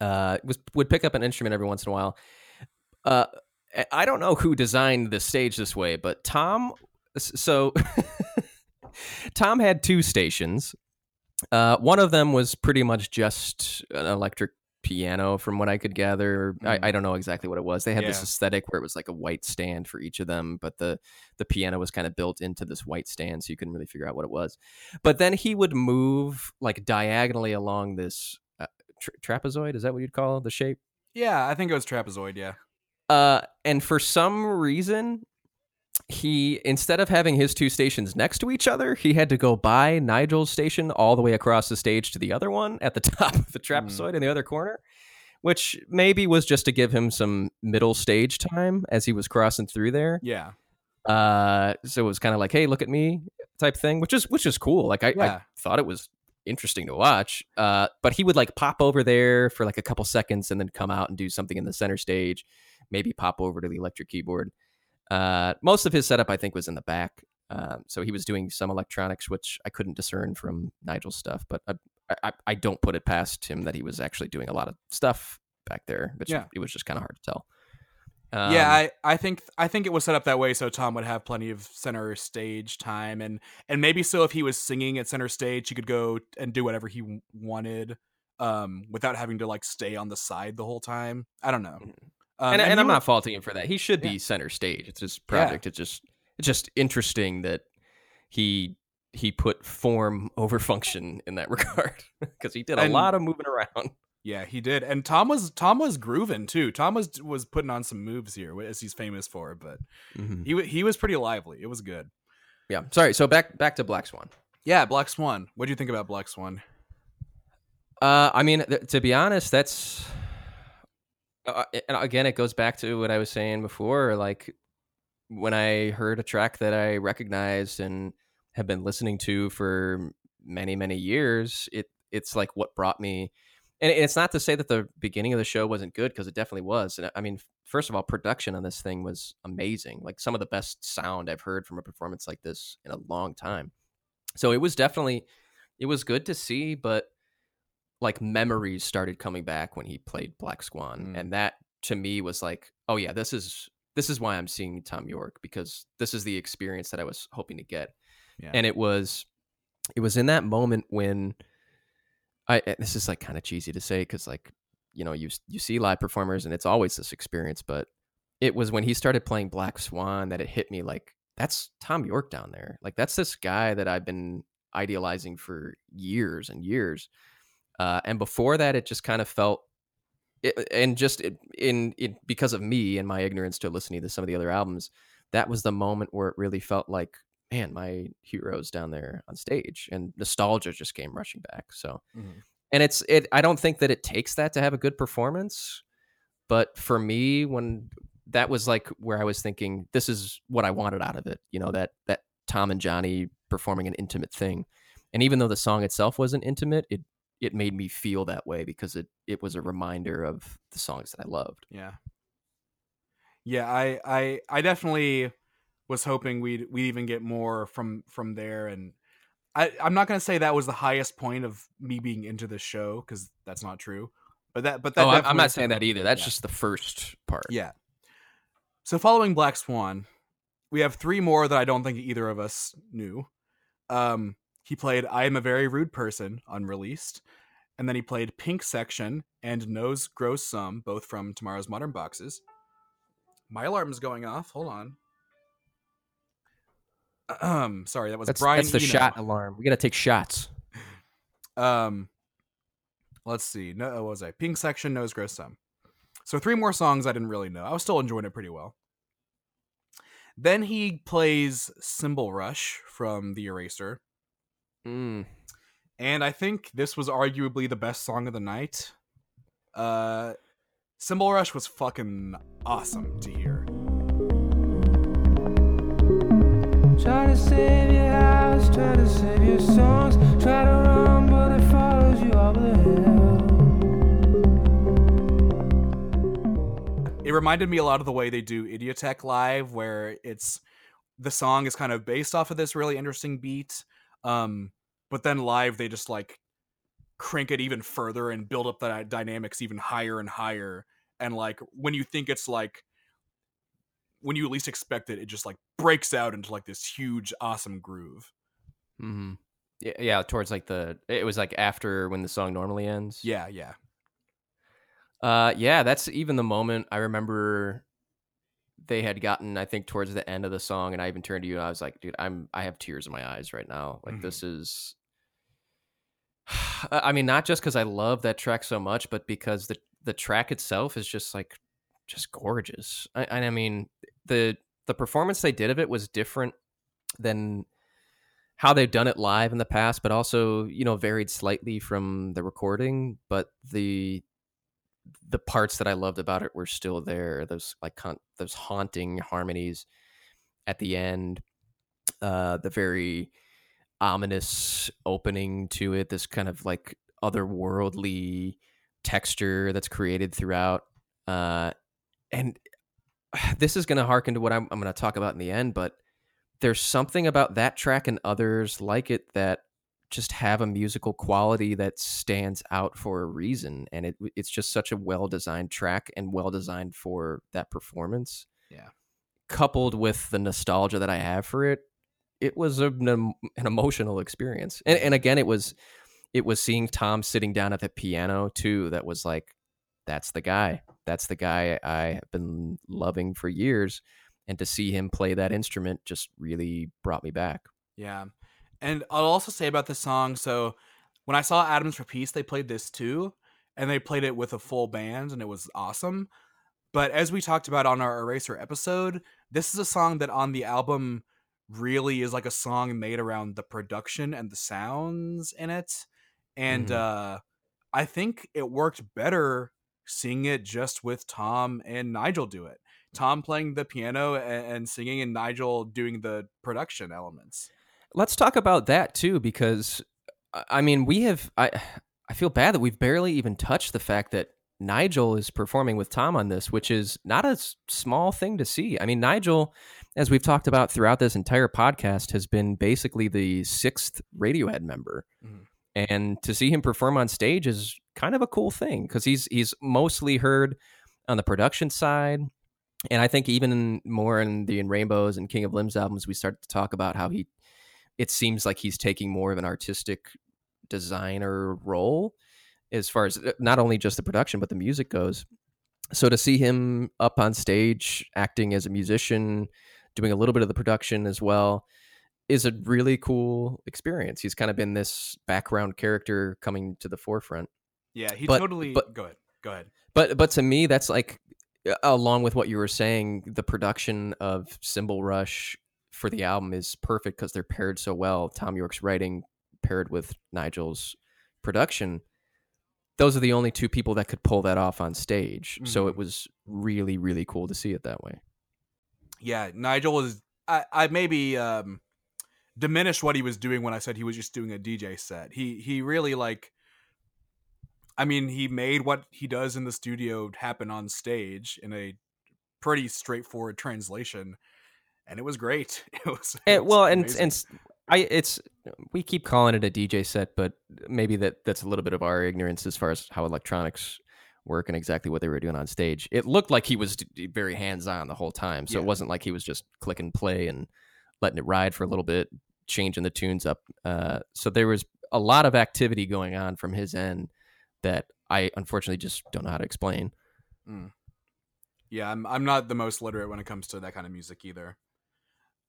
Uh, was would pick up an instrument every once in a while. Uh, I- don't know who designed the stage this way, but Tom. So Tom had two stations. Uh, one of them was pretty much just an electric piano, from what I could gather. Mm. I, I don't know exactly what it was. They had this aesthetic where it was like a white stand for each of them, but the the piano was kind of built into this white stand, so you couldn't really figure out what it was. But then he would move like diagonally along this uh, tra- trapezoid. Is that what you'd call the shape? Yeah, I think it was Trapezoid. Yeah. Uh, and for some reason, he instead of having his two stations next to each other, he had to go by Nigel's station all the way across the stage to the other one at the top of the trapezoid in the other corner, which maybe was just to give him some middle stage time as he was crossing through there. Yeah. Uh, so it was kind of like, "Hey, look at me," type thing, which is which is cool. Like I, I thought it was interesting to watch. Uh, but he would like pop over there for like a couple seconds and then come out and do something in the center stage. Maybe pop over to the electric keyboard. Uh, most of his setup, I think, was in the back. Um, so he was doing some electronics, which I couldn't discern from Nigel's stuff. But I, I, I don't put it past him that he was actually doing a lot of stuff back there. Which Yeah. it was just kind of hard to tell. yeah, Um, I, I think I think it was set up that way so Tom would have plenty of center stage time and and maybe so if he was singing at center stage he could go and do whatever he wanted um without having to like stay on the side the whole time. I don't know. Um, and, and, he I'm wa- not faulting him for that. He should be Yeah. center stage. It's his Yeah. project. It's just it's just interesting that he he put form over function in that regard because he did a And- lot of moving around. Yeah, he did. And Tom was Tom was grooving too. Tom was was putting on some moves here as he's famous for, but he wa- he was pretty lively. It was good. Yeah. Sorry. So back back to Black Swan. Yeah, Black Swan. What do you think about Black Swan? Uh, I mean, th- to be honest, that's uh, and again, it goes back to what I was saying before. Like when I heard a track that I recognized and have been listening to for many, many years, it it's like what brought me. And it's not to say that the beginning of the show wasn't good because it definitely was. And I mean, first of all, production on this thing was amazing. Like some of the best sound I've heard from a performance like this in a long time. So it was definitely it was good to see, but like memories started coming back when he played Black Swan, Mm. and that to me was like, oh yeah, this is this is why I'm seeing Thom Yorke because this is the experience that I was hoping to get, Yeah. and it was it was in that moment when I and this is like kind of cheesy to say because like you know you you see live performers and it's always this experience, but it was when he started playing Black Swan that it hit me like that's Thom Yorke down there, like that's this guy that I've been idealizing for years and years. Uh, and before that, it just kind of felt, it, and just it, in in because of me and my ignorance to listening to some of the other albums, that was the moment where it really felt like, man, my heroes down there on stage, and nostalgia just came rushing back. So, Mhm. and it's it. I don't think that it takes that to have a good performance, but for me, when that was like where I was thinking, this is what I wanted out of it. You know that that Tom and Jonny performing an intimate thing, and even though the song itself wasn't intimate, it it made me feel that way because it it was a reminder of the songs that I loved. Yeah. Yeah, I I I definitely was hoping we'd we'd even get more from from there and I I'm not going to say that was the highest point of me being into the show cuz that's not true. But that but that oh, I'm not saying that either. That's yeah. just the first part. Yeah. So following Black Swan, we have three more that I don't think either of us knew. Um He played I Am a Very Rude Person, unreleased. And then he played Pink Section and Nose Grows Some, both from Tomorrow's Modern Boxes. My alarm's going off. Hold on. Um, sorry, that was That's Brian. that's the Eno. shot alarm. We got to take shots. Um, let's see. No, what was I? Pink Section, Nose Grows Some. So three more songs I didn't really know. I was still enjoying it pretty well. Then he plays Cymbal Rush from The Eraser. Mm. and I think this was arguably the best song of the night. Uh, Cymbal Rush was fucking awesome to hear. Try to save your house, try to save your songs, try to run, but it follows you all the hell. It reminded me a lot of the way they do Idioteque live, where it's the song is kind of based off of this really interesting beat, um, but then live they just like crank it even further and build up the dynamics even higher and higher. And like when you think it's like when you least expect it, it just like breaks out into like this huge, awesome groove. Mm-hmm. Yeah, yeah, towards like the it was like after when the song normally ends. Yeah, yeah. Uh, yeah, that's even the moment I remember they had gotten, I think, towards the end of the song, and I even turned to you and I was like, dude, I'm I have tears in my eyes right now. Like Mhm. this is I mean, not just because I love that track so much, but because the the track itself is just like just gorgeous. I, and I mean, the the performance they did of it was different than how they've done it live in the past, but also you know varied slightly from the recording. But the the parts that I loved about it were still there. Those like con- those haunting harmonies at the end, uh, the very ominous opening to it. This kind of like otherworldly texture that's created throughout, uh, and this is going to harken to what I'm, I'm going to talk about in the end. But there's something about that track and others like it that just have a musical quality that stands out for a reason and it it's just such a well designed track and well designed for that performance. Yeah. coupled with the nostalgia that i have for it it was a, an, an emotional experience. And, and again it was it was seeing tom sitting down at the piano too that was like that's the guy. That's the guy i have been loving for years. And to see him play that instrument just really brought me back. Yeah. And I'll also say about this song so when I saw Atoms for Peace, they played this too, and they played it with a full band, and it was awesome. But as we talked about on our Eraser episode, this is a song that on the album really is like a song made around the production and the sounds in it. And Mhm. uh, I think it worked better seeing it just with Tom and Nigel do it. Tom playing the piano and, and singing, and Nigel doing the production elements. Let's talk about that too because I- i mean we have i i feel bad that we've barely even touched the fact that nigel is performing with tom on this which is not a s- small thing to see. I mean nigel as we've talked about throughout this entire podcast has been basically the sixth radiohead member. Mhm. and to see him perform on stage is kind of a cool thing because he's he's mostly heard on the production side. And I think even more in the In Rainbows and King of Limbs albums, we start to talk about how he, it seems like he's taking more of an artistic designer role as far as uh, not only just the production, but the music goes. So to see him up on stage acting as a musician, doing a little bit of the production as well, is a really cool experience. He's kind of been this background character coming to the forefront. Yeah, he But- totally. but- go ahead. Go ahead. But but to me, that's like along with what you were saying, the production of Cymbal Rush for the album is perfect because they're paired so well. Thom Yorke's writing paired with Nigel's production. Those are the only two people that could pull that off on stage. So it was really really cool to see it that way. Yeah, Nigel was. I, I maybe um, diminished what he was doing when I said he was just doing a DJ set. He he really like. I mean, he made what he does in the studio happen on stage in a pretty straightforward translation, and it was great. It was, it And, was well, and amazing. and I it's we keep calling it a DJ set, but maybe that that's a little bit of our ignorance as far as how electronics work and exactly what they were doing on stage. It looked like he was very hands on the whole time, so Yeah. it wasn't like he was just click and play and letting it ride for a little bit. changing the tunes up. Uh, so there was a lot of activity going on from his end that I unfortunately just don't know how to explain. Yeah, I'm I'm not the most literate when it comes to that kind of music either.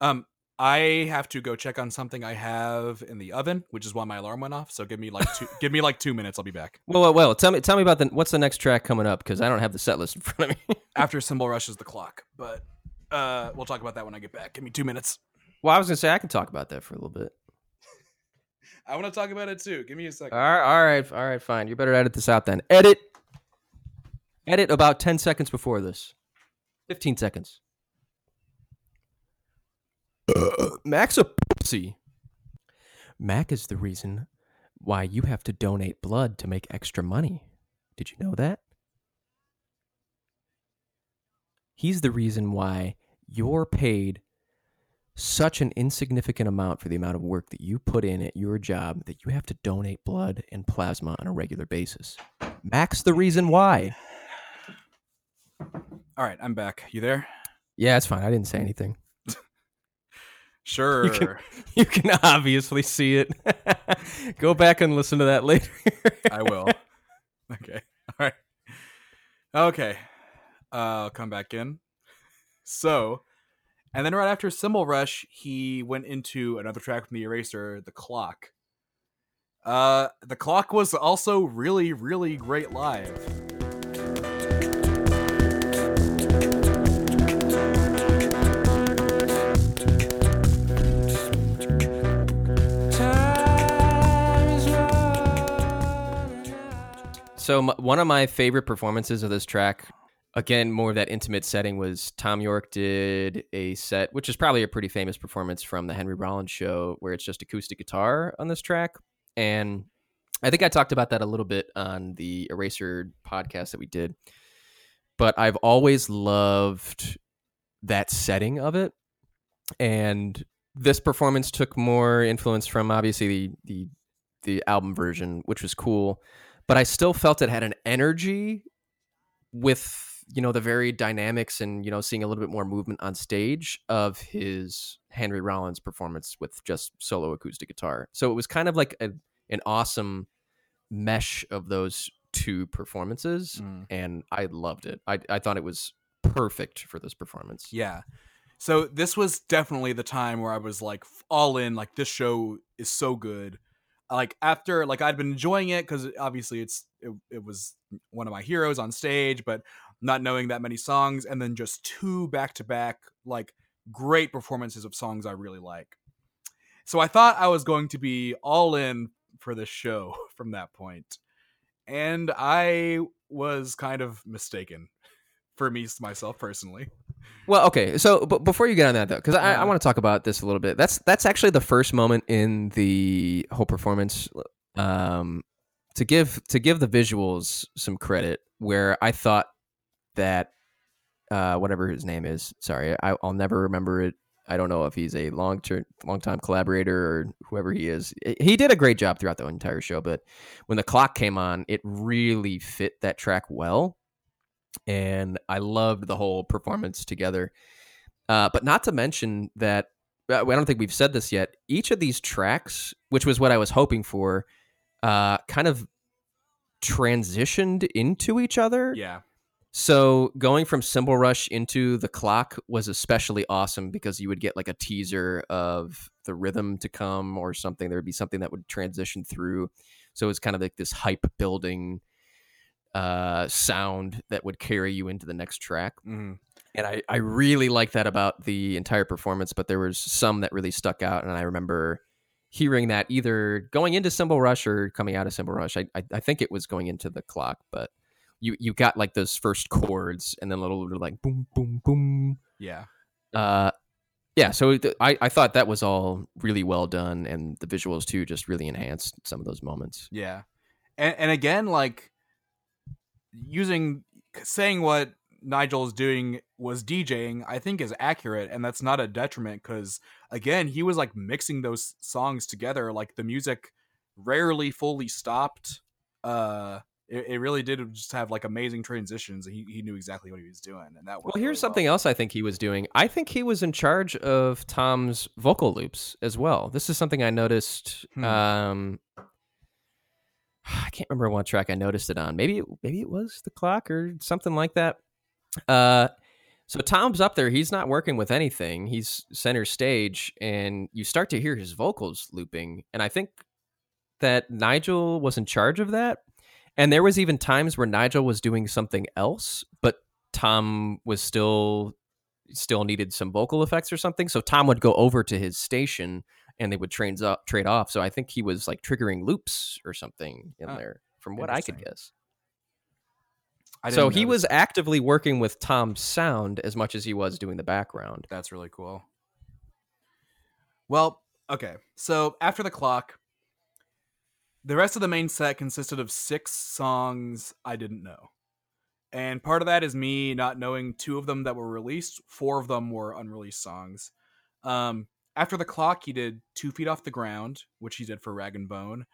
Um, I have to go check on something I have in the oven, which is why my alarm went off. So give me like two, give me like two minutes. I'll be back Well, well, well, tell me, tell me about the what's the next track coming up because I don't have the set list in front of me. after Cymbal rushes the clock. But uh, we'll talk about that when I get back. Give me two minutes. well, I was gonna say I can talk about that for a little bit. I want to talk about it too. Give me a second. All right, all right, all right, fine. You better edit this out then. Edit. Edit about 10 seconds before this. 15 seconds. Mac's a pussy. Mac is the reason why you have to donate blood to make extra money. Did you know that? He's the reason why you're paid such an insignificant amount for the amount of work that you put in at your job that you have to donate blood and plasma on a regular basis. Mac's the reason why. All right, I'm back. You there? Yeah, it's fine. I didn't say anything. Sure. can- You can obviously see it. Go back and listen to that later. I will. Okay. All right. Okay. Uh, I'll come back in. So, and then right after Cymbal Rush, he went into another track from the Eraser, The Clock. Uh, The Clock was also really, really great live. So m- one of my favorite performances of this track, again, more of that intimate setting, was Thom Yorke did a set, which is probably a pretty famous performance from the Henry Rollins show, where it's just acoustic guitar on this track. And I think I talked about that a little bit on the Eraser podcast that we did. But I've always loved that setting of it. And this performance took more influence from obviously the the, the album version, which was cool but I still felt it had an energy with you know the very dynamics and you know seeing a little bit more movement on stage of his Henry Rollins performance with just solo acoustic guitar. So it was kind of like a, an awesome mesh of those two performances mm. and I loved it. I I thought it was perfect for this performance. Yeah. So this was definitely the time where I was like all in. Like this show is so good. Like after like I'd been enjoying it because obviously it's it, it was one of my heroes on stage, but not knowing that many songs, and then just two back to back like great performances of songs I really like. So I thought I was going to be all in for this show from that point, and I was kind of mistaken for me myself personally. Well, okay. So, but before you get on that though, because I, I want to talk about this a little bit. That's that's actually the first moment in the whole performance. Um, to give to give the visuals some credit, where I thought that uh, whatever his name is, sorry, I, I'll never remember it. I don't know if he's a long term, long time collaborator or whoever he is. He did a great job throughout the entire show, but when the clock came on, it really fit that track well and I loved the whole performance together. Uh, but not to mention that uh, I don't think we've said this yet. Each of these tracks, which was what I was hoping for, uh, kind of transitioned into each other. Yeah. So going from Cymbal Rush into the clock was especially awesome because you would get like a teaser of the rhythm to come or something. There would be something that would transition through. So it's kind of like this hype building uh, sound that would carry you into the next track. Mhm. And I, I really like that about the entire performance, but there was some that really stuck out. And I remember hearing that either going into Cymbal Rush or coming out of Cymbal Rush. I, I, I think it was going into the clock, but you, you got like those first chords and then a little bit like boom, boom, boom. Yeah. Uh, yeah, so th- I, I thought that was all really well done, and the visuals too just really enhanced some of those moments. Yeah. And and again, like using saying what Nigel is doing was DJing, I think is accurate, and that's not a detriment because again, he was like mixing those songs together. Like the music rarely fully stopped. Uh It, it really did just have like amazing transitions. He he knew exactly what he was doing, and that. Well, here's something else I think he was doing. I think he was in charge of Tom's vocal loops as well. This is something I noticed. Hmm. Um, I can't remember what track I noticed it on. Maybe it, maybe it was the clock or something like that. Uh, so Tom's up there. He's not working with anything. He's center stage, and you start to hear his vocals looping. And I think that Nigel was in charge of that. And there was even times where Nigel was doing something else, but Tom was still still needed some vocal effects or something. So Tom would go over to his station and they would trains up trade off. So I think he was like triggering loops or something in Oh, there, from what I could guess. I So he was actively working with Tom's sound as much as he was doing the background. That's really cool. Well, okay. So after the clock, the rest of the main set consisted of six songs I didn't know. And part of that is me not knowing two of them that were released. Four of them were unreleased songs. Um, after the clock, he did Two Feet Off the Ground, which he did for Rag and Bone.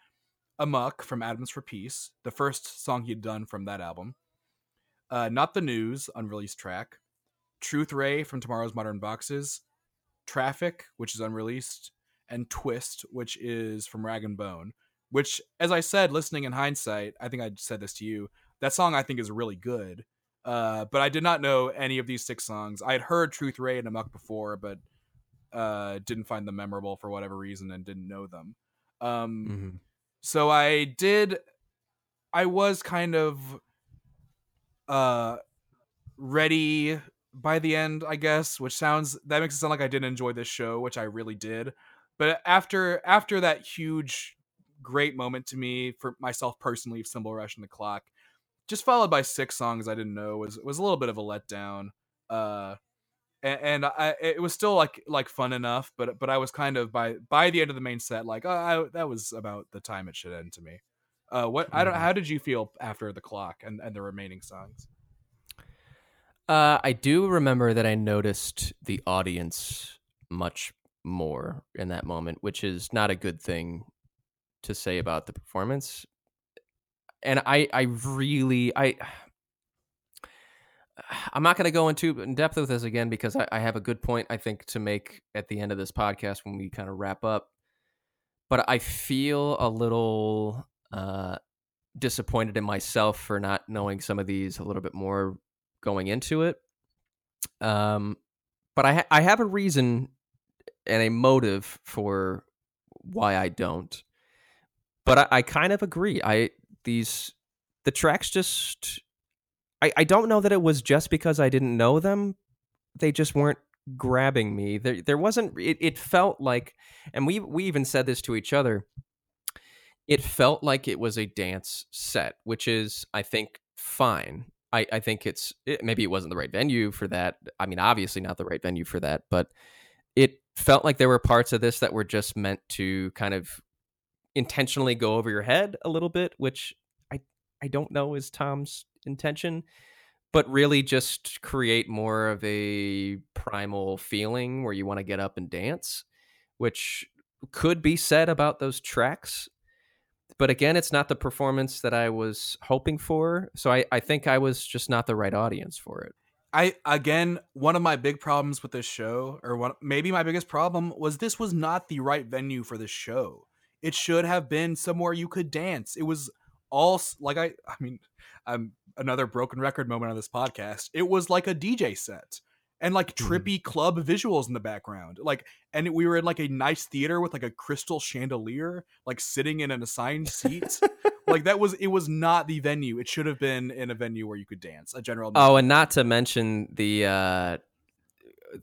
Amok from Atoms for Peace, the first song he'd done from that album. Uh, Not the News, unreleased track. Truth Ray from Tomorrow's Modern Boxes. Traffic, which is unreleased. And Twist, which is from Rag and Bone. Which, as I said, listening in hindsight, I think I said this to you. That song I think is really good. Uh, but I did not know any of these six songs. I had heard Truth Ray and Amok before, but uh, didn't find them memorable for whatever reason and didn't know them. Um, so I did. I was kind of uh ready by the end, I guess, which sounds that makes it sound like I didn't enjoy this show, which I really did. But after after that huge great moment to me for myself personally, Cymbal Rush and the Clock, just followed by six songs I didn't know was was a little bit of a letdown. Uh and, and I it was still like like fun enough, but but I was kind of by by the end of the main set like oh I, that was about the time it should end to me. Uh, what I don't. Mhm. How did you feel after the clock and, and the remaining songs? Uh, I do remember that I noticed the audience much more in that moment, which is not a good thing to say about the performance. And I, I really, I, I'm not going to go into in depth with this again because I, I have a good point I think to make at the end of this podcast when we kind of wrap up. But I feel a little uh, disappointed in myself for not knowing some of these a little bit more going into it. Um, but I ha- I have a reason and a motive for why I don't. But I, I kind of agree. I these the tracks just I, I don't know that it was just because I didn't know them. They just weren't grabbing me. There there wasn't it, it felt like and we we even said this to each other. It felt like it was a dance set, which is I think fine. I, I think it's it, maybe it wasn't the right venue for that. I mean, obviously not the right venue for that, but it felt like there were parts of this that were just meant to kind of intentionally go over your head a little bit, which I I don't know is Tom's intention, but really just create more of a primal feeling where you want to get up and dance, which could be said about those tracks. But again, it's not the performance that I was hoping for. So I, I think I was just not the right audience for it. I again, one of my big problems with this show, or one maybe my biggest problem, was this was not the right venue for this show. It should have been somewhere you could dance. It was all like I, I mean, I'm another broken record moment on this podcast. It was like a DJ set and like Mhm. trippy club visuals in the background. Like, and we were in like a nice theater with like a crystal chandelier, like sitting in an assigned seat. like that was it was not the venue. It should have been in a venue where you could dance. A general. Oh, and not to mention the uh,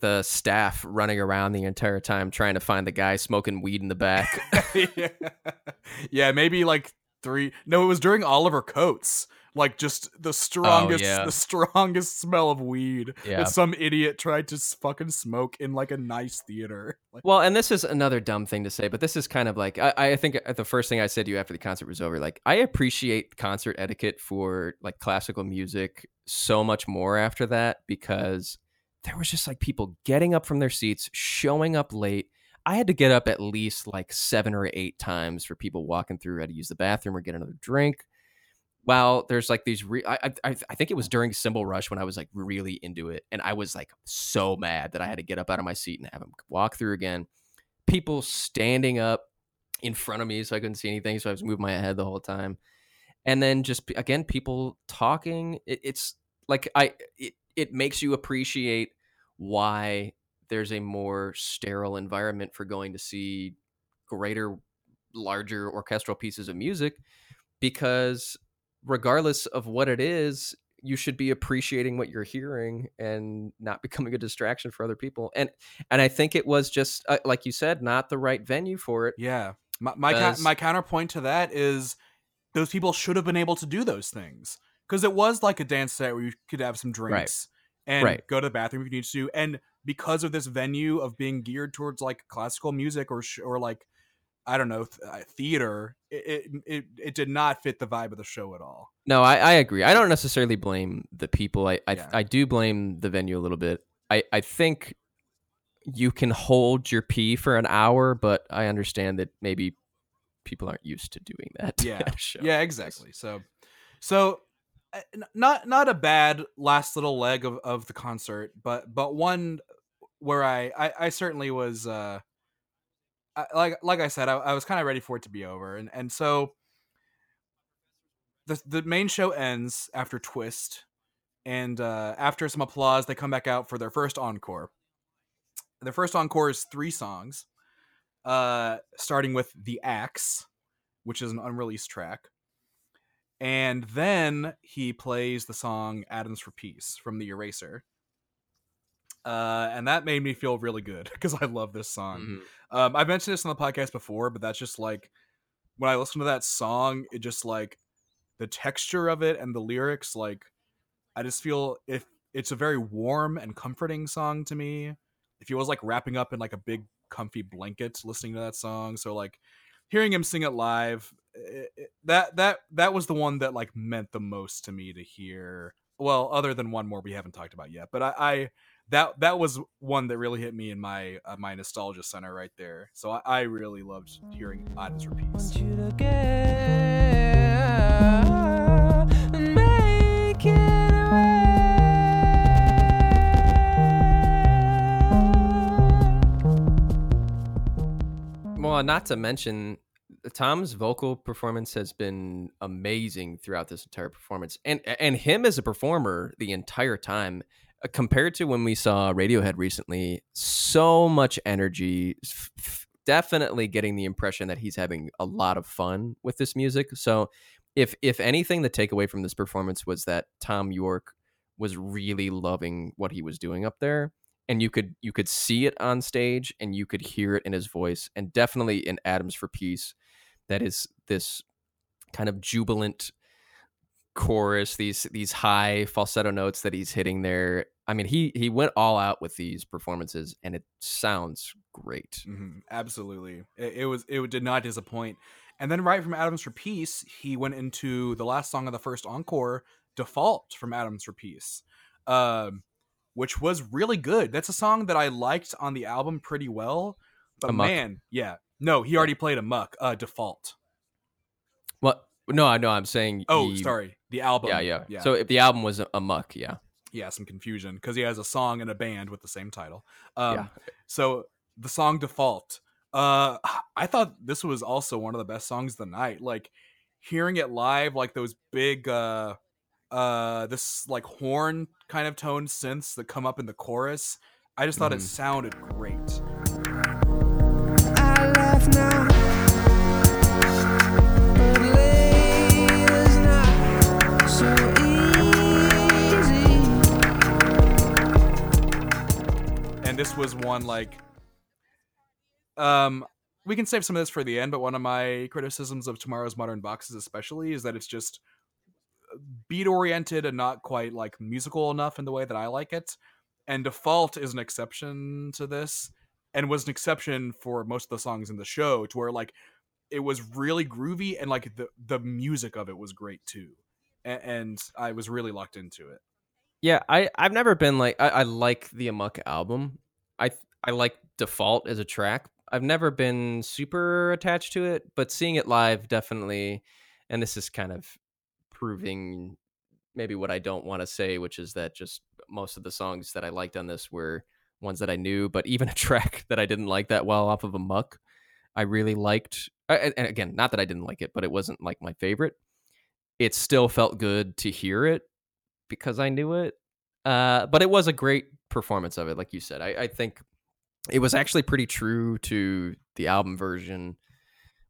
the staff running around the entire time trying to find the guy smoking weed in the back. yeah. yeah, maybe like three. No, it was during Oliver Coates. Like just the oh, strongest, yeah. the strongest smell of weed Yeah. that some idiot tried to fucking smoke in like a nice theater. Like, Well, and this is another dumb thing to say, but this is kind of like I, I think uh, the first thing I said to you after the concert was over, like I appreciate concert etiquette for like classical music so much more after that because there was just like people getting up from their seats, showing up late. I had to get up at least like seven or eight times for people walking through, had to use the bathroom or get another drink. While there's like these re- I, I I think it was during Cymbal Rush when I was like really into it and I was like so mad that I had to get up out of my seat and have him walk through again. People standing up in front of me so I couldn't see anything so I was moving my head the whole time. And then just again people talking it, it's like I it, it makes you appreciate why there's a more sterile environment for going to see greater larger orchestral pieces of music because regardless of what it is you should be appreciating what you're hearing and not becoming a distraction for other people and and i think it was just uh, like you said not the right venue for it Yeah. My my, ca- my counterpoint to that is those people should have been able to do those things because it was like a dance set where you could have some drinks and Right. go to the bathroom if you need to. And because of this venue of being geared towards like classical music or sh- or like I don't know th- uh, theater, it, it it it did not fit the vibe of the show at all. no i, I agree i don't necessarily blame the people i I, Yeah. I do blame the venue a little bit i i think you can hold your pee for an hour but i understand that maybe people aren't used to doing that Yeah. show. Yeah, exactly. So, so uh, not not a bad last little leg of, of the concert, but but one where I I, I certainly was uh Like like I said I, I was kind of ready for it to be over, and and so the the main show ends after Twist, and uh, after some applause, they come back out for their first encore. Their first encore is three songs, uh, starting with the Axe, which is an unreleased track. And then he plays the song Atoms for Peace from the Eraser. Uh, and that made me feel really good because I love this song. Mhm. Um, I've mentioned this on the podcast before, but that's just like when I listen to that song, it just like the texture of it and the lyrics, like I just feel if it's a very warm and comforting song to me. It was like wrapping up in like a big comfy blanket listening to that song. So like hearing him sing it live, it, it- that that that was the one that like meant the most to me to hear. Well, other than one more we haven't talked about yet, but I, I that that was one that really hit me in my uh, my nostalgia center right there. So I, I really loved hearing Atoms for Peace. want you to get make it Well, not to mention Tom's vocal performance has been amazing throughout this entire performance, and and him as a performer the entire time. Uh, Compared to when we saw Radiohead recently, so much energy. f- Definitely getting the impression that he's having a lot of fun with this music. So, if if anything, the takeaway from this performance was that Thom Yorke was really loving what he was doing up there and you could you could see it on stage and you could hear it in his voice and definitely in Atoms for Peace that is this kind of jubilant chorus these these high falsetto notes that he's hitting there I mean he he went all out with these performances and it sounds great hmm absolutely, it, it was it did not disappoint. And then right from Atoms for Peace, he went into the last song of the first encore, "Default" from Atoms for Peace, um, which was really good. That's a song that I liked on the album pretty well. But Amok. man, yeah, no, he already played Amok. Uh, "Default." what no I know I'm saying Oh, he- sorry, the album. yeah, yeah yeah. so if the album was a, Amok yeah yeah, some confusion because he has a song and a band with the same title. Um, Yeah. So the song "Default," uh, I thought this was also one of the best songs of the night. Like hearing it live, like those big, uh, uh, this like horn kind of tone synths that come up in the chorus. I just thought it Mhm. sounded great. This was one like um we can save some of this for the end but one of my criticisms of tomorrow's modern boxes especially is that it's just beat oriented and not quite like musical enough in the way that i like it and default is an exception to this and was an exception for most of the songs in the show to where like it was really groovy and like the the music of it was great too and, and i was really locked into it Yeah, I I've never been like I, I like the Amok album. I I like Default as a track. I've never been super attached to it, but seeing it live definitely, and this is kind of proving maybe what I don't want to say, which is that just most of the songs that I liked on this were ones that I knew, but even a track that I didn't like that well off of Amok, I really liked. and again, not that I didn't like it, but it wasn't like my favorite. It still felt good to hear it because I knew it. Uh, but it was a great performance of it, like you said. I, I think it was actually pretty true to the album version,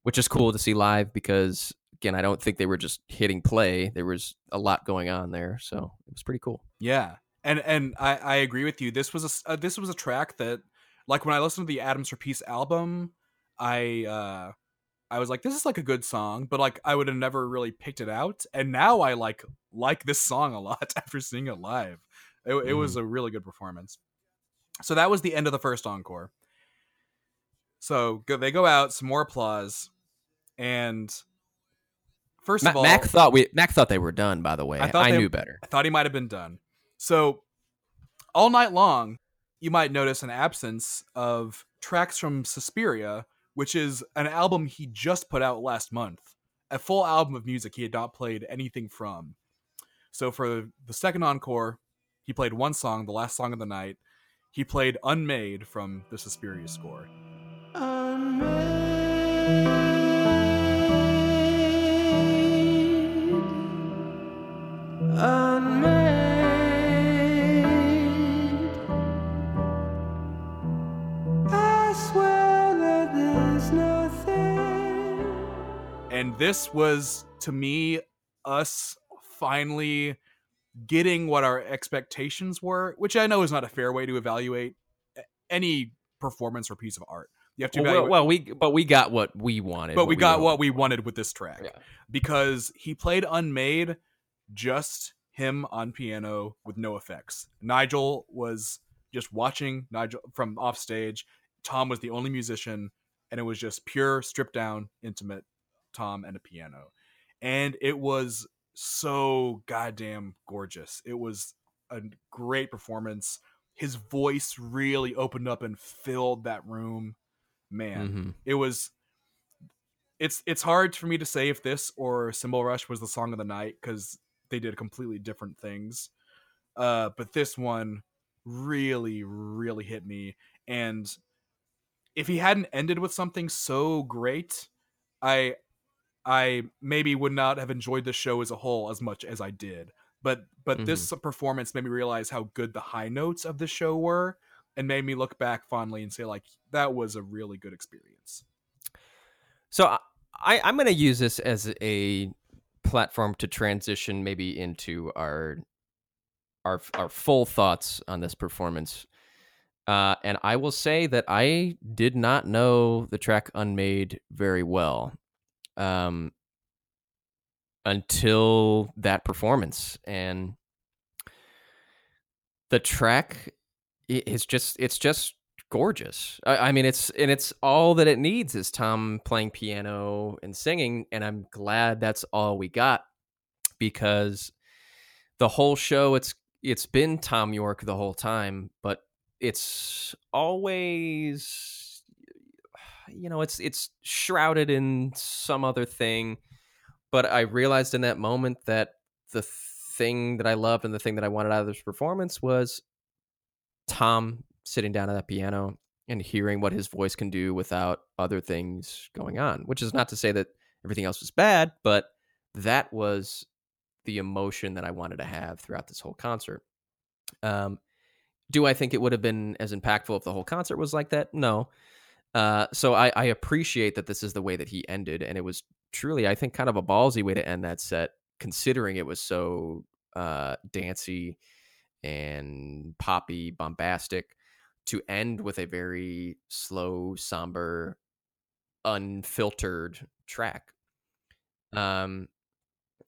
which is cool to see live because again, I don't think they were just hitting play. There was a lot going on there, so it was pretty cool. Yeah, and and I, I agree with you. This was a uh, this was a track that, like, when I listened to the Atoms for Peace album, I uh, I was like, this is like a good song, but like I would have never really picked it out. And now I like like this song a lot after seeing it live. It, it was mm. a really good performance. So that was the end of the first encore. So go, they go out, some more applause, and first Ma- of all, Mac thought we Mac thought they were done. By the way, I I, they- knew better. I thought he might have been done. So, all night long, you might notice an absence of tracks from Suspiria, which is an album he just put out last month. A full album of music he had not played anything from. So, for the second encore, he played one song, the last song of the night. He played Unmade from the Suspiria score. Unmade. Unmade. I swear that there's nothing. and this was to me us finally getting what our expectations were which i know is not a fair way to evaluate any performance or piece of art you have to Well, evaluate well, we but we got what we wanted. but we got wanted. what we wanted with this track Yeah. because he played unmade just him on piano with no effects nigel was just watching nigel from off stage tom was the only musician and it was just pure stripped down intimate tom and a piano and it was so goddamn gorgeous it was a great performance his voice really opened up and filled that room man Mhm. it was it's it's hard for me to say if this or Cymbal Rush was the song of the night because they did completely different things. Uh, but this one really, really hit me. And if he hadn't ended with something so great, I I maybe would not have enjoyed the show as a whole as much as I did. But but this performance made me realize how good the high notes of the show were and made me look back fondly and say like that was a really good experience. So I- I, I'm going to use this as a platform to transition maybe into our our our full thoughts on this performance. Uh, and I will say that I did not know the track "Unmade" very well um, until that performance, and the track is just it's just gorgeous. I, I mean, it's and it's all that it needs is Tom playing piano and singing, and I'm glad that's all we got because the whole show it's it's been Thom Yorke the whole time, but it's always you know it's it's shrouded in some other thing. But I realized in that moment that the thing that I loved and the thing that I wanted out of this performance was Tom sitting down at that piano and hearing what his voice can do without other things going on, which is not to say that everything else was bad, but that was the emotion that I wanted to have throughout this whole concert. Um, do I think it would have been as impactful if the whole concert was like that? No. Uh, so I, I appreciate that this is the way that he ended, and it was truly, I think, kind of a ballsy way to end that set, considering it was so uh, dancey and poppy, bombastic, to end with a very slow, somber, unfiltered track. Um,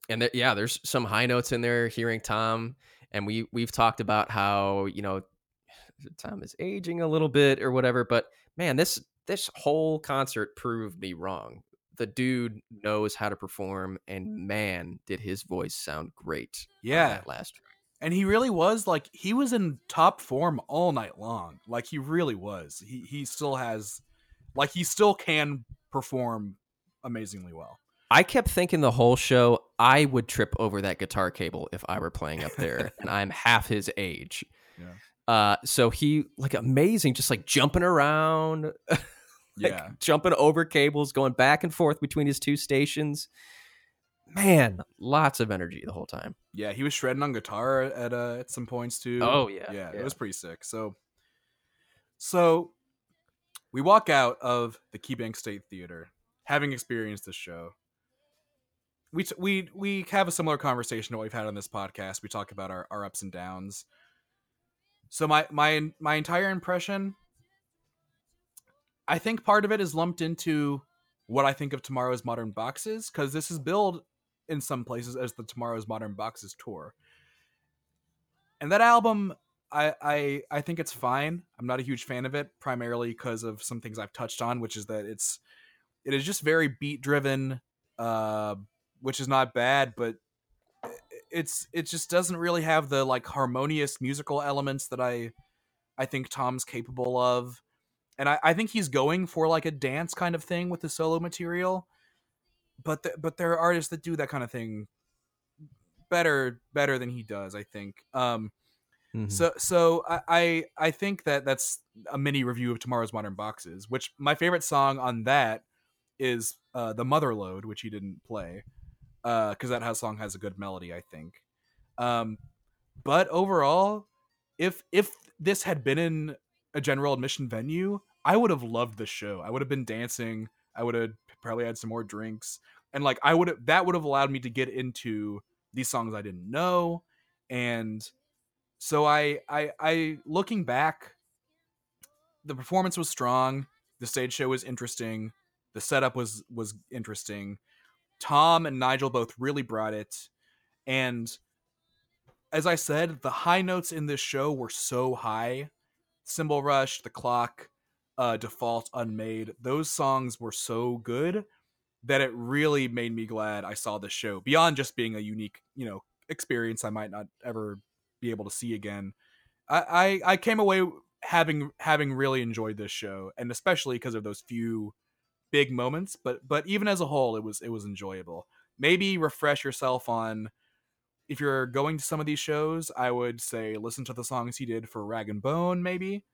and yeah, there's some high notes in there. Hearing Tom, and we we've talked about how you know Tom is aging a little bit or whatever, but man, this this whole concert proved me wrong. The dude knows how to perform, and man, did his voice sound great. Yeah. that last track. and he really was like he was in top form all night long like he really was he he still has like he still can perform amazingly well I kept thinking the whole show, I would trip over that guitar cable if I were playing up there, and I'm half his age. Yeah. Uh, so he like amazing, just like jumping around, like Yeah. jumping over cables, going back and forth between his two stations. Man, lots of energy the whole time. Yeah, he was shredding on guitar at uh, at some points too. Oh, yeah, yeah, yeah. it was pretty sick. So, so we walk out of the Keybank State Theater, having experienced this show. We t- we we have a similar conversation to what we've had on this podcast. We talk about our, our ups and downs. So my my my entire impression, I think part of it is lumped into what I think of tomorrow's modern boxes because this is billed in some places as the Tomorrow's Modern Boxes tour. And that album, I I I think it's fine. I'm not a huge fan of it, primarily because of some things I've touched on, which is that it's it is just very beat driven, uh, which is not bad, but it's it just doesn't really have the like harmonious musical elements that I I think Tom's capable of. And I, I think he's going for like a dance kind of thing with the solo material but th- but there are artists that do that kind of thing better better than he does i think um Mhm. so so I, I i think that that's a mini review of tomorrow's modern boxes which my favorite song on that is uh the Mother Lode which he didn't play uh because that house song has a good melody i think. Um but overall if if this had been in a general admission venue i would have loved the show. I would have been dancing. I would have probably had some more drinks. And like i would have that would have allowed me to get into these songs i didn't know. And so i i i looking back the performance was strong. The stage show was interesting. The setup was was interesting tom and nigel both really brought it. And as i said the high notes in this show were so high. Cymbal rush the clock uh default unmade those songs were so good that it really made me glad i saw this show beyond just being a unique you know experience i might not ever be able to see again. I i, I came away having having really enjoyed this show and especially because of those few big moments but but even as a whole it was it was enjoyable. Maybe refresh yourself on if you're going to some of these shows i would say listen to the songs he did for rag and bone maybe.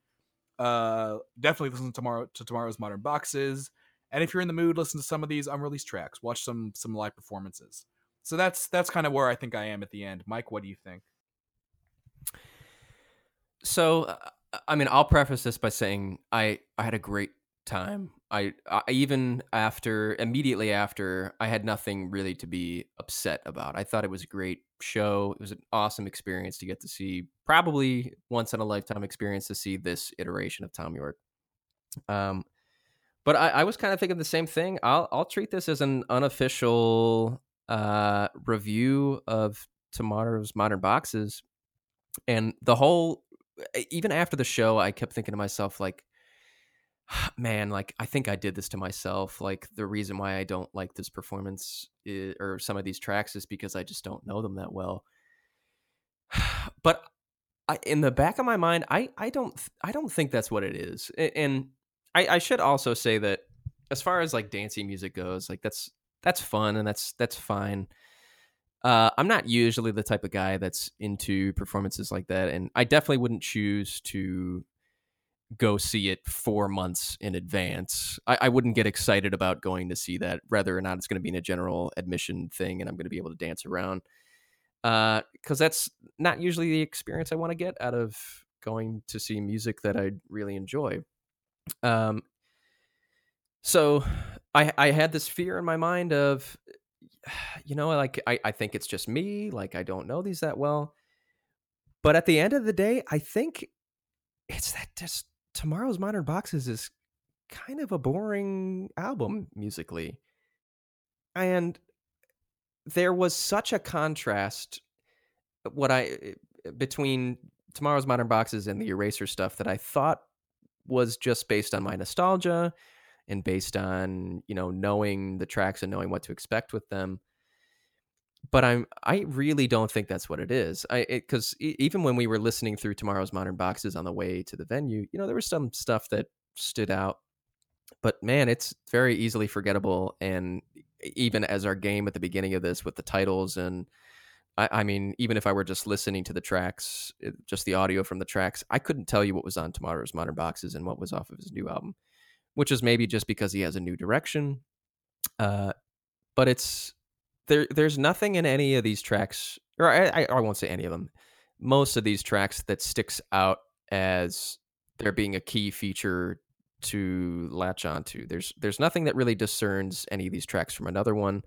Uh definitely listen to tomorrow to tomorrow's modern boxes. And if you're in the mood listen to some of these unreleased tracks. Watch some some live performances. So that's that's kind of where i think i am at the end. Mike what do you think? So, uh, I mean, I'll preface this by saying I I had a great time. I, I even after immediately after I had nothing really to be upset about. I thought it was a great show. It was an awesome experience to get to see, probably once in a lifetime experience to see this iteration of Thom Yorke. Um, but I, I was kind of thinking the same thing. I'll I'll treat this as an unofficial uh, review of tomorrow's modern boxes, and the whole even after the show, I kept thinking to myself, like, man, like, I think I did this to myself. Like, the reason why I don't like this performance i or some of these tracks is because I just don't know them that well. But I, in the back of my mind, I, I don't, I don't think that's what it is. And I, I should also say that as far as like dancing music goes, like that's, that's fun and that's, that's fine. Uh, I'm not usually the type of guy that's into performances like that, and I definitely wouldn't choose to go see it four months in advance. I, I wouldn't get excited about going to see that, whether or not it's going to be in a general admission thing, and I'm going to be able to dance around. Because that's not usually the experience I want to get out of going to see music that I really enjoy. Um, so I I had this fear in my mind of you know, like I, I think it's just me. Like I don't know these that well. But at the end of the day, I think it's that just tomorrow's modern boxes is kind of a boring album musically. And there was such a contrast uh, what I uh, uh, between tomorrow's modern boxes and the eraser stuff that I thought was just based on my nostalgia and based on you know knowing the tracks and knowing what to expect with them but i'm i really don't think that's what it is i because even when we were listening through tomorrow's modern boxes on the way to the venue you know there was some stuff that stood out but man it's very easily forgettable and even as our game at the beginning of this with the titles and I, mean, even if I were just listening to the tracks, just the audio from the tracks, I couldn't tell you what was on Tomorrow's Modern Boxes and what was off of his new album, which is maybe just because he has a new direction. Uh, but it's there. There's nothing in any of these tracks, or I, I, I won't say any of them. Most of these tracks that sticks out as there being a key feature to latch onto. There's there's nothing that really discerns any of these tracks from another one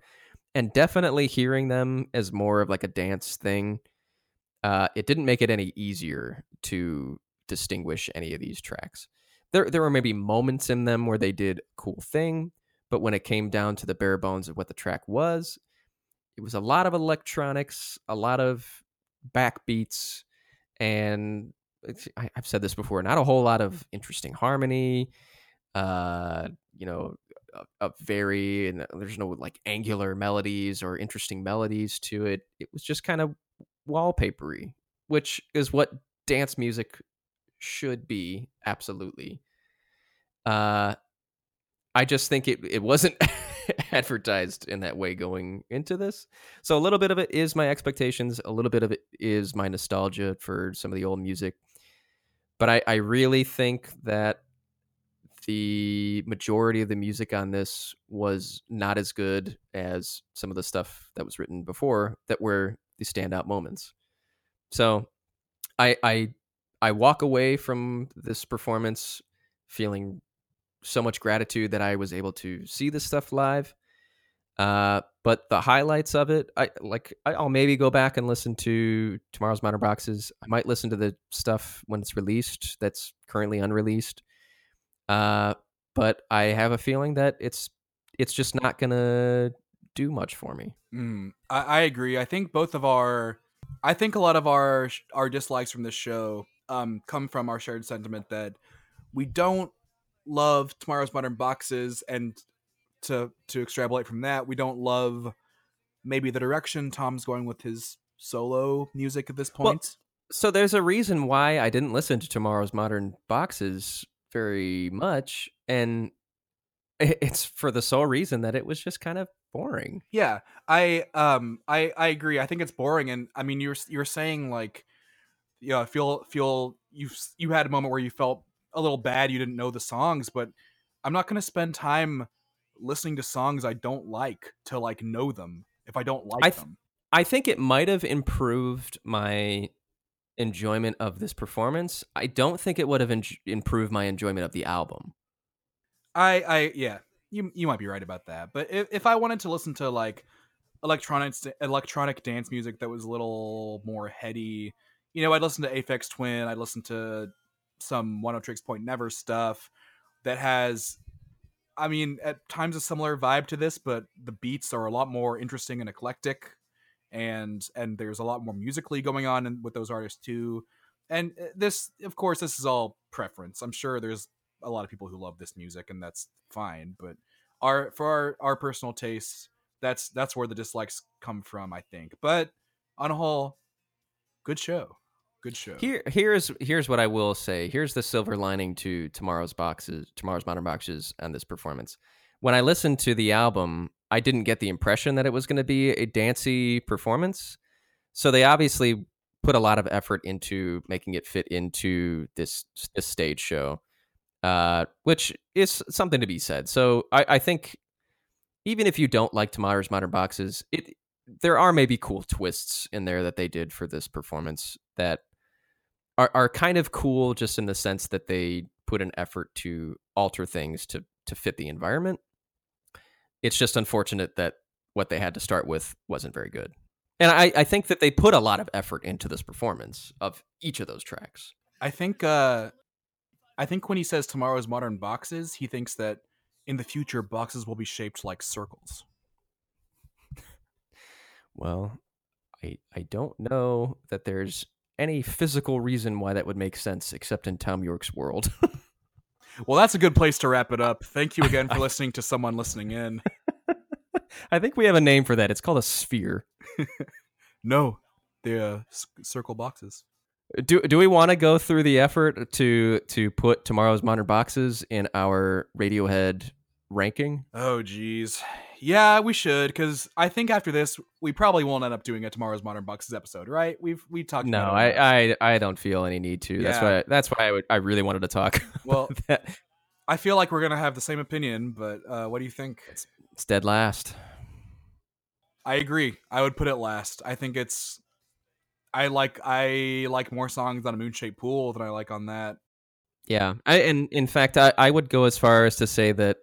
and definitely hearing them as more of like a dance thing uh, it didn't make it any easier to distinguish any of these tracks there there were maybe moments in them where they did cool thing but when it came down to the bare bones of what the track was it was a lot of electronics a lot of backbeats and I, i've said this before not a whole lot of interesting harmony uh you know a, a very and there's no like angular melodies or interesting melodies to it. It was just kind of wallpapery which is what dance music should be absolutely. Uh i just think it it wasn't advertised in that way going into this so a little bit of it is my expectations a little bit of it is my nostalgia for some of the old music but i i really think that the majority of the music on this was not as good as some of the stuff that was written before that were the standout moments. So I I I walk away from this performance feeling so much gratitude that I was able to see this stuff live. Uh, but the highlights of it, I like. I'll maybe go back and listen to tomorrow's Modern Boxes. I might listen to the stuff when it's released that's currently unreleased. Uh, but I have a feeling that it's it's just not gonna do much for me. Mm, I, I agree. I think both of our, I think a lot of our our dislikes from this show um come from our shared sentiment that we don't love tomorrow's modern boxes, and to to extrapolate from that, we don't love maybe the direction Tom's going with his solo music at this Well, point. So there's a reason why I didn't listen to tomorrow's Modern Boxes very much, and it's for the sole reason that it was just kind of boring. Yeah, I um I I agree. I think it's boring, and I mean you're you're saying like, yeah, feel feel you you had a moment where you felt a little bad you didn't know the songs, but I'm not gonna spend time listening to songs I don't like to like know them if I don't like I th- them. I think it might have improved my enjoyment of this performance. I don't think it would have en- improved my enjoyment of the album. I I yeah, you you might be right about that. But if if I wanted to listen to like electronics electronic dance music that was a little more heady, you know, I'd listen to Aphex Twin, I'd listen to some Oneohtrix Point Never stuff that has I mean, at times a similar vibe to this, but the beats are a lot more interesting and eclectic and and there's a lot more musically going on in, with those artists too. And uh, this of course this is all preference. I'm sure there's a lot of people who love this music and that's fine but our for our our personal tastes that's that's where the dislikes come from i think but on a whole good show good show Here, here's here's what I will say. Here's the silver lining to tomorrow's boxes, tomorrow's modern boxes, and this performance. When I listened to the album, I didn't get the impression that it was going to be a dancey performance. So they obviously put a lot of effort into making it fit into this this stage show, uh, which is something to be said. So I, I think even if you don't like tomorrow's modern boxes, it there are maybe cool twists in there that they did for this performance that are, are kind of cool just in the sense that they put an effort to alter things to to fit the environment. It's just unfortunate that what they had to start with wasn't very good. And I, I think that they put a lot of effort into this performance of each of those tracks. i think uh i think when he says tomorrow's modern boxes he thinks that in the future boxes will be shaped like circles Well, I I don't know that there's any physical reason why that would make sense except in Thom Yorke's world. well that's a good place to wrap it up thank you again for listening to someone listening in I think we have a name for that. It's called a sphere. no the uh, c- circle boxes Do do we want to go through the effort to to put tomorrow's modern boxes in our Radiohead ranking? oh geez Yeah, we should because I think after this we probably won't end up doing a tomorrow's Modern Boxes episode, right? We've we talked. No, about it I. I I don't feel any need to. That's Yeah. why that's why I would I really wanted to talk. Well. I feel like we're gonna have the same opinion, but uh, what do you think? it's dead last. I agree. I would put it last. I think it's. I like I like more songs on A Moon Shaped Pool than I like on that. Yeah, I, and in fact, I, I would go as far as to say that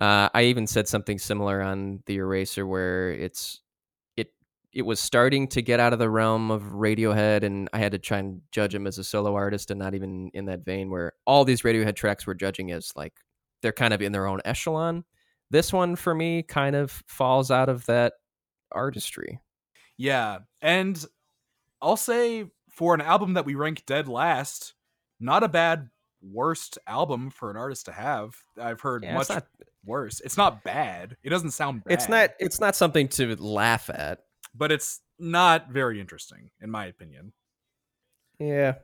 uh, I even said something similar on the Eraser, where it's it it was starting to get out of the realm of Radiohead, and I had to try and judge him as a solo artist, and not even in that vein where all these Radiohead tracks were judging as like they're kind of in their own echelon. This one for me kind of falls out of that artistry. Yeah, and I'll say for an album that we rank dead last, not a bad worst album for an artist to have. I've heard Yeah, much not worse. It's not bad. It doesn't sound bad. it's not it's not something to laugh at. but it's not very interesting in my opinion. Yeah.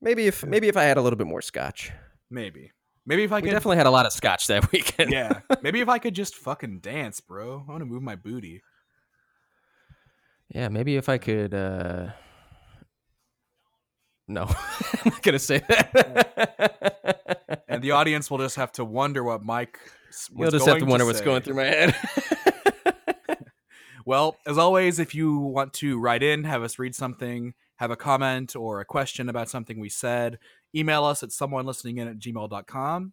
Maybe if maybe if I had a little bit more scotch. Maybe. Maybe if I We could definitely had a lot of scotch that weekend. Yeah. Maybe if I could just fucking dance, bro. I want to move my booty. Yeah, maybe if I could uh No. I'm not gonna say that. And the audience will just have to wonder what Mike You'll just have to wonder say. what's going through my head. Well, as always, if you want to write in, have us read something, have a comment or a question about something we said, email us at someone listening in at gmail.com.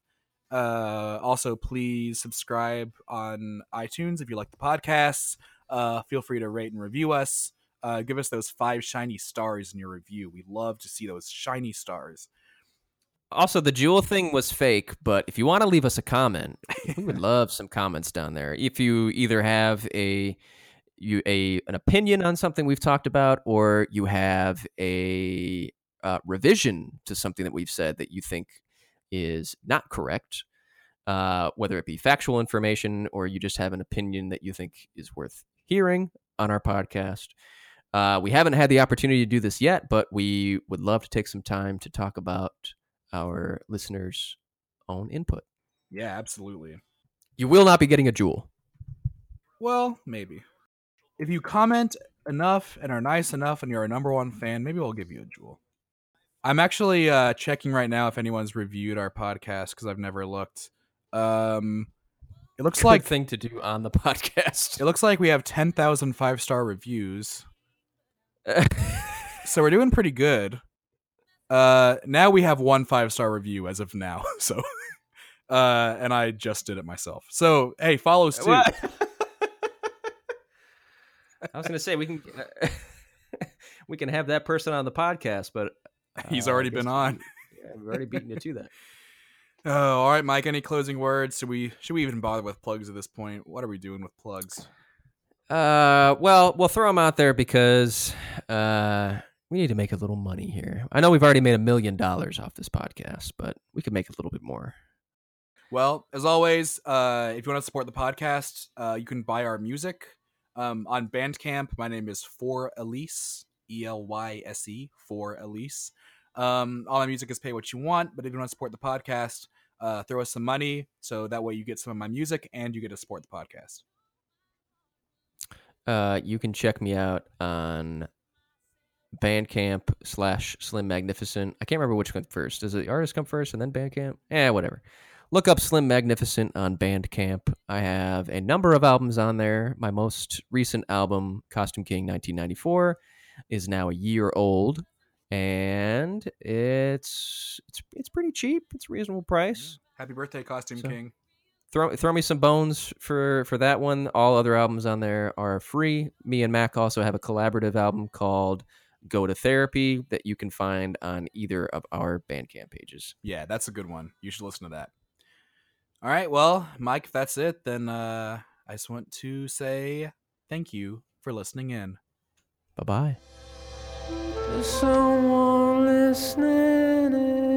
Uh, also, please subscribe on iTunes if you like the podcasts. Uh, feel free to rate and review us. Uh, give us those five shiny stars in your review. We love to see those shiny stars. Also, the Juul thing was fake, but if you want to leave us a comment, we would love some comments down there. If you either have a you a an opinion on something we've talked about, or you have a uh, revision to something that we've said that you think is not correct, uh, whether it be factual information or you just have an opinion that you think is worth hearing on our podcast. Uh, we haven't had the opportunity to do this yet, but we would love to take some time to talk about our listeners' own input. Yeah, absolutely. You will not be getting a Juul. Well, maybe. If you comment enough and are nice enough and you're a number one fan, maybe we'll give you a Juul. I'm actually uh, checking right now if anyone's reviewed our podcast because I've never looked. Um, it looks Good like thing to do on the podcast. it looks like we have 10,000 five star reviews, so we're doing pretty good. Uh, now we have one five star review as of now, so. Uh, and I just did it myself. So hey, follows too. I was going to say we can we can have that person on the podcast, but He's uh, I already been on. we- yeah, we've already beaten you to that. Oh, all right, Mike. Any closing words? Should we should we even bother with plugs at this point? What are we doing with plugs? Uh, well, we'll throw them out there because uh, we need to make a little money here. I know we've already made a million dollars off this podcast, but we could make a little bit more. Well, as always, uh, if you want to support the podcast, uh, you can buy our music um, on Bandcamp. My name is For Elyse, E L Y S E, For Elyse. Um, all my music is pay what you want, but if you want to support the podcast, uh, throw us some money so that way you get some of my music and you get to support the podcast. Uh, you can check me out on Bandcamp slash Slim Magnificent. I can't remember which one first. Does the artist come first and then Bandcamp? Eh, whatever. Look up Slim Magnificent on Bandcamp. I have a number of albums on there. My most recent album, Costume King 1994, is now a year old, and it's it's it's pretty cheap. It's a reasonable price Happy birthday, Costume So- King. throw throw me some bones for for that one. All other albums on there are free. Me and Mac also have a collaborative album called go to therapy that you can find on either of our Bandcamp pages. Yeah, that's a good one. You should listen to that. All right, well, Mike, if that's it, then uh, I just want to say thank you for listening in. Bye bye. Someone listening. In.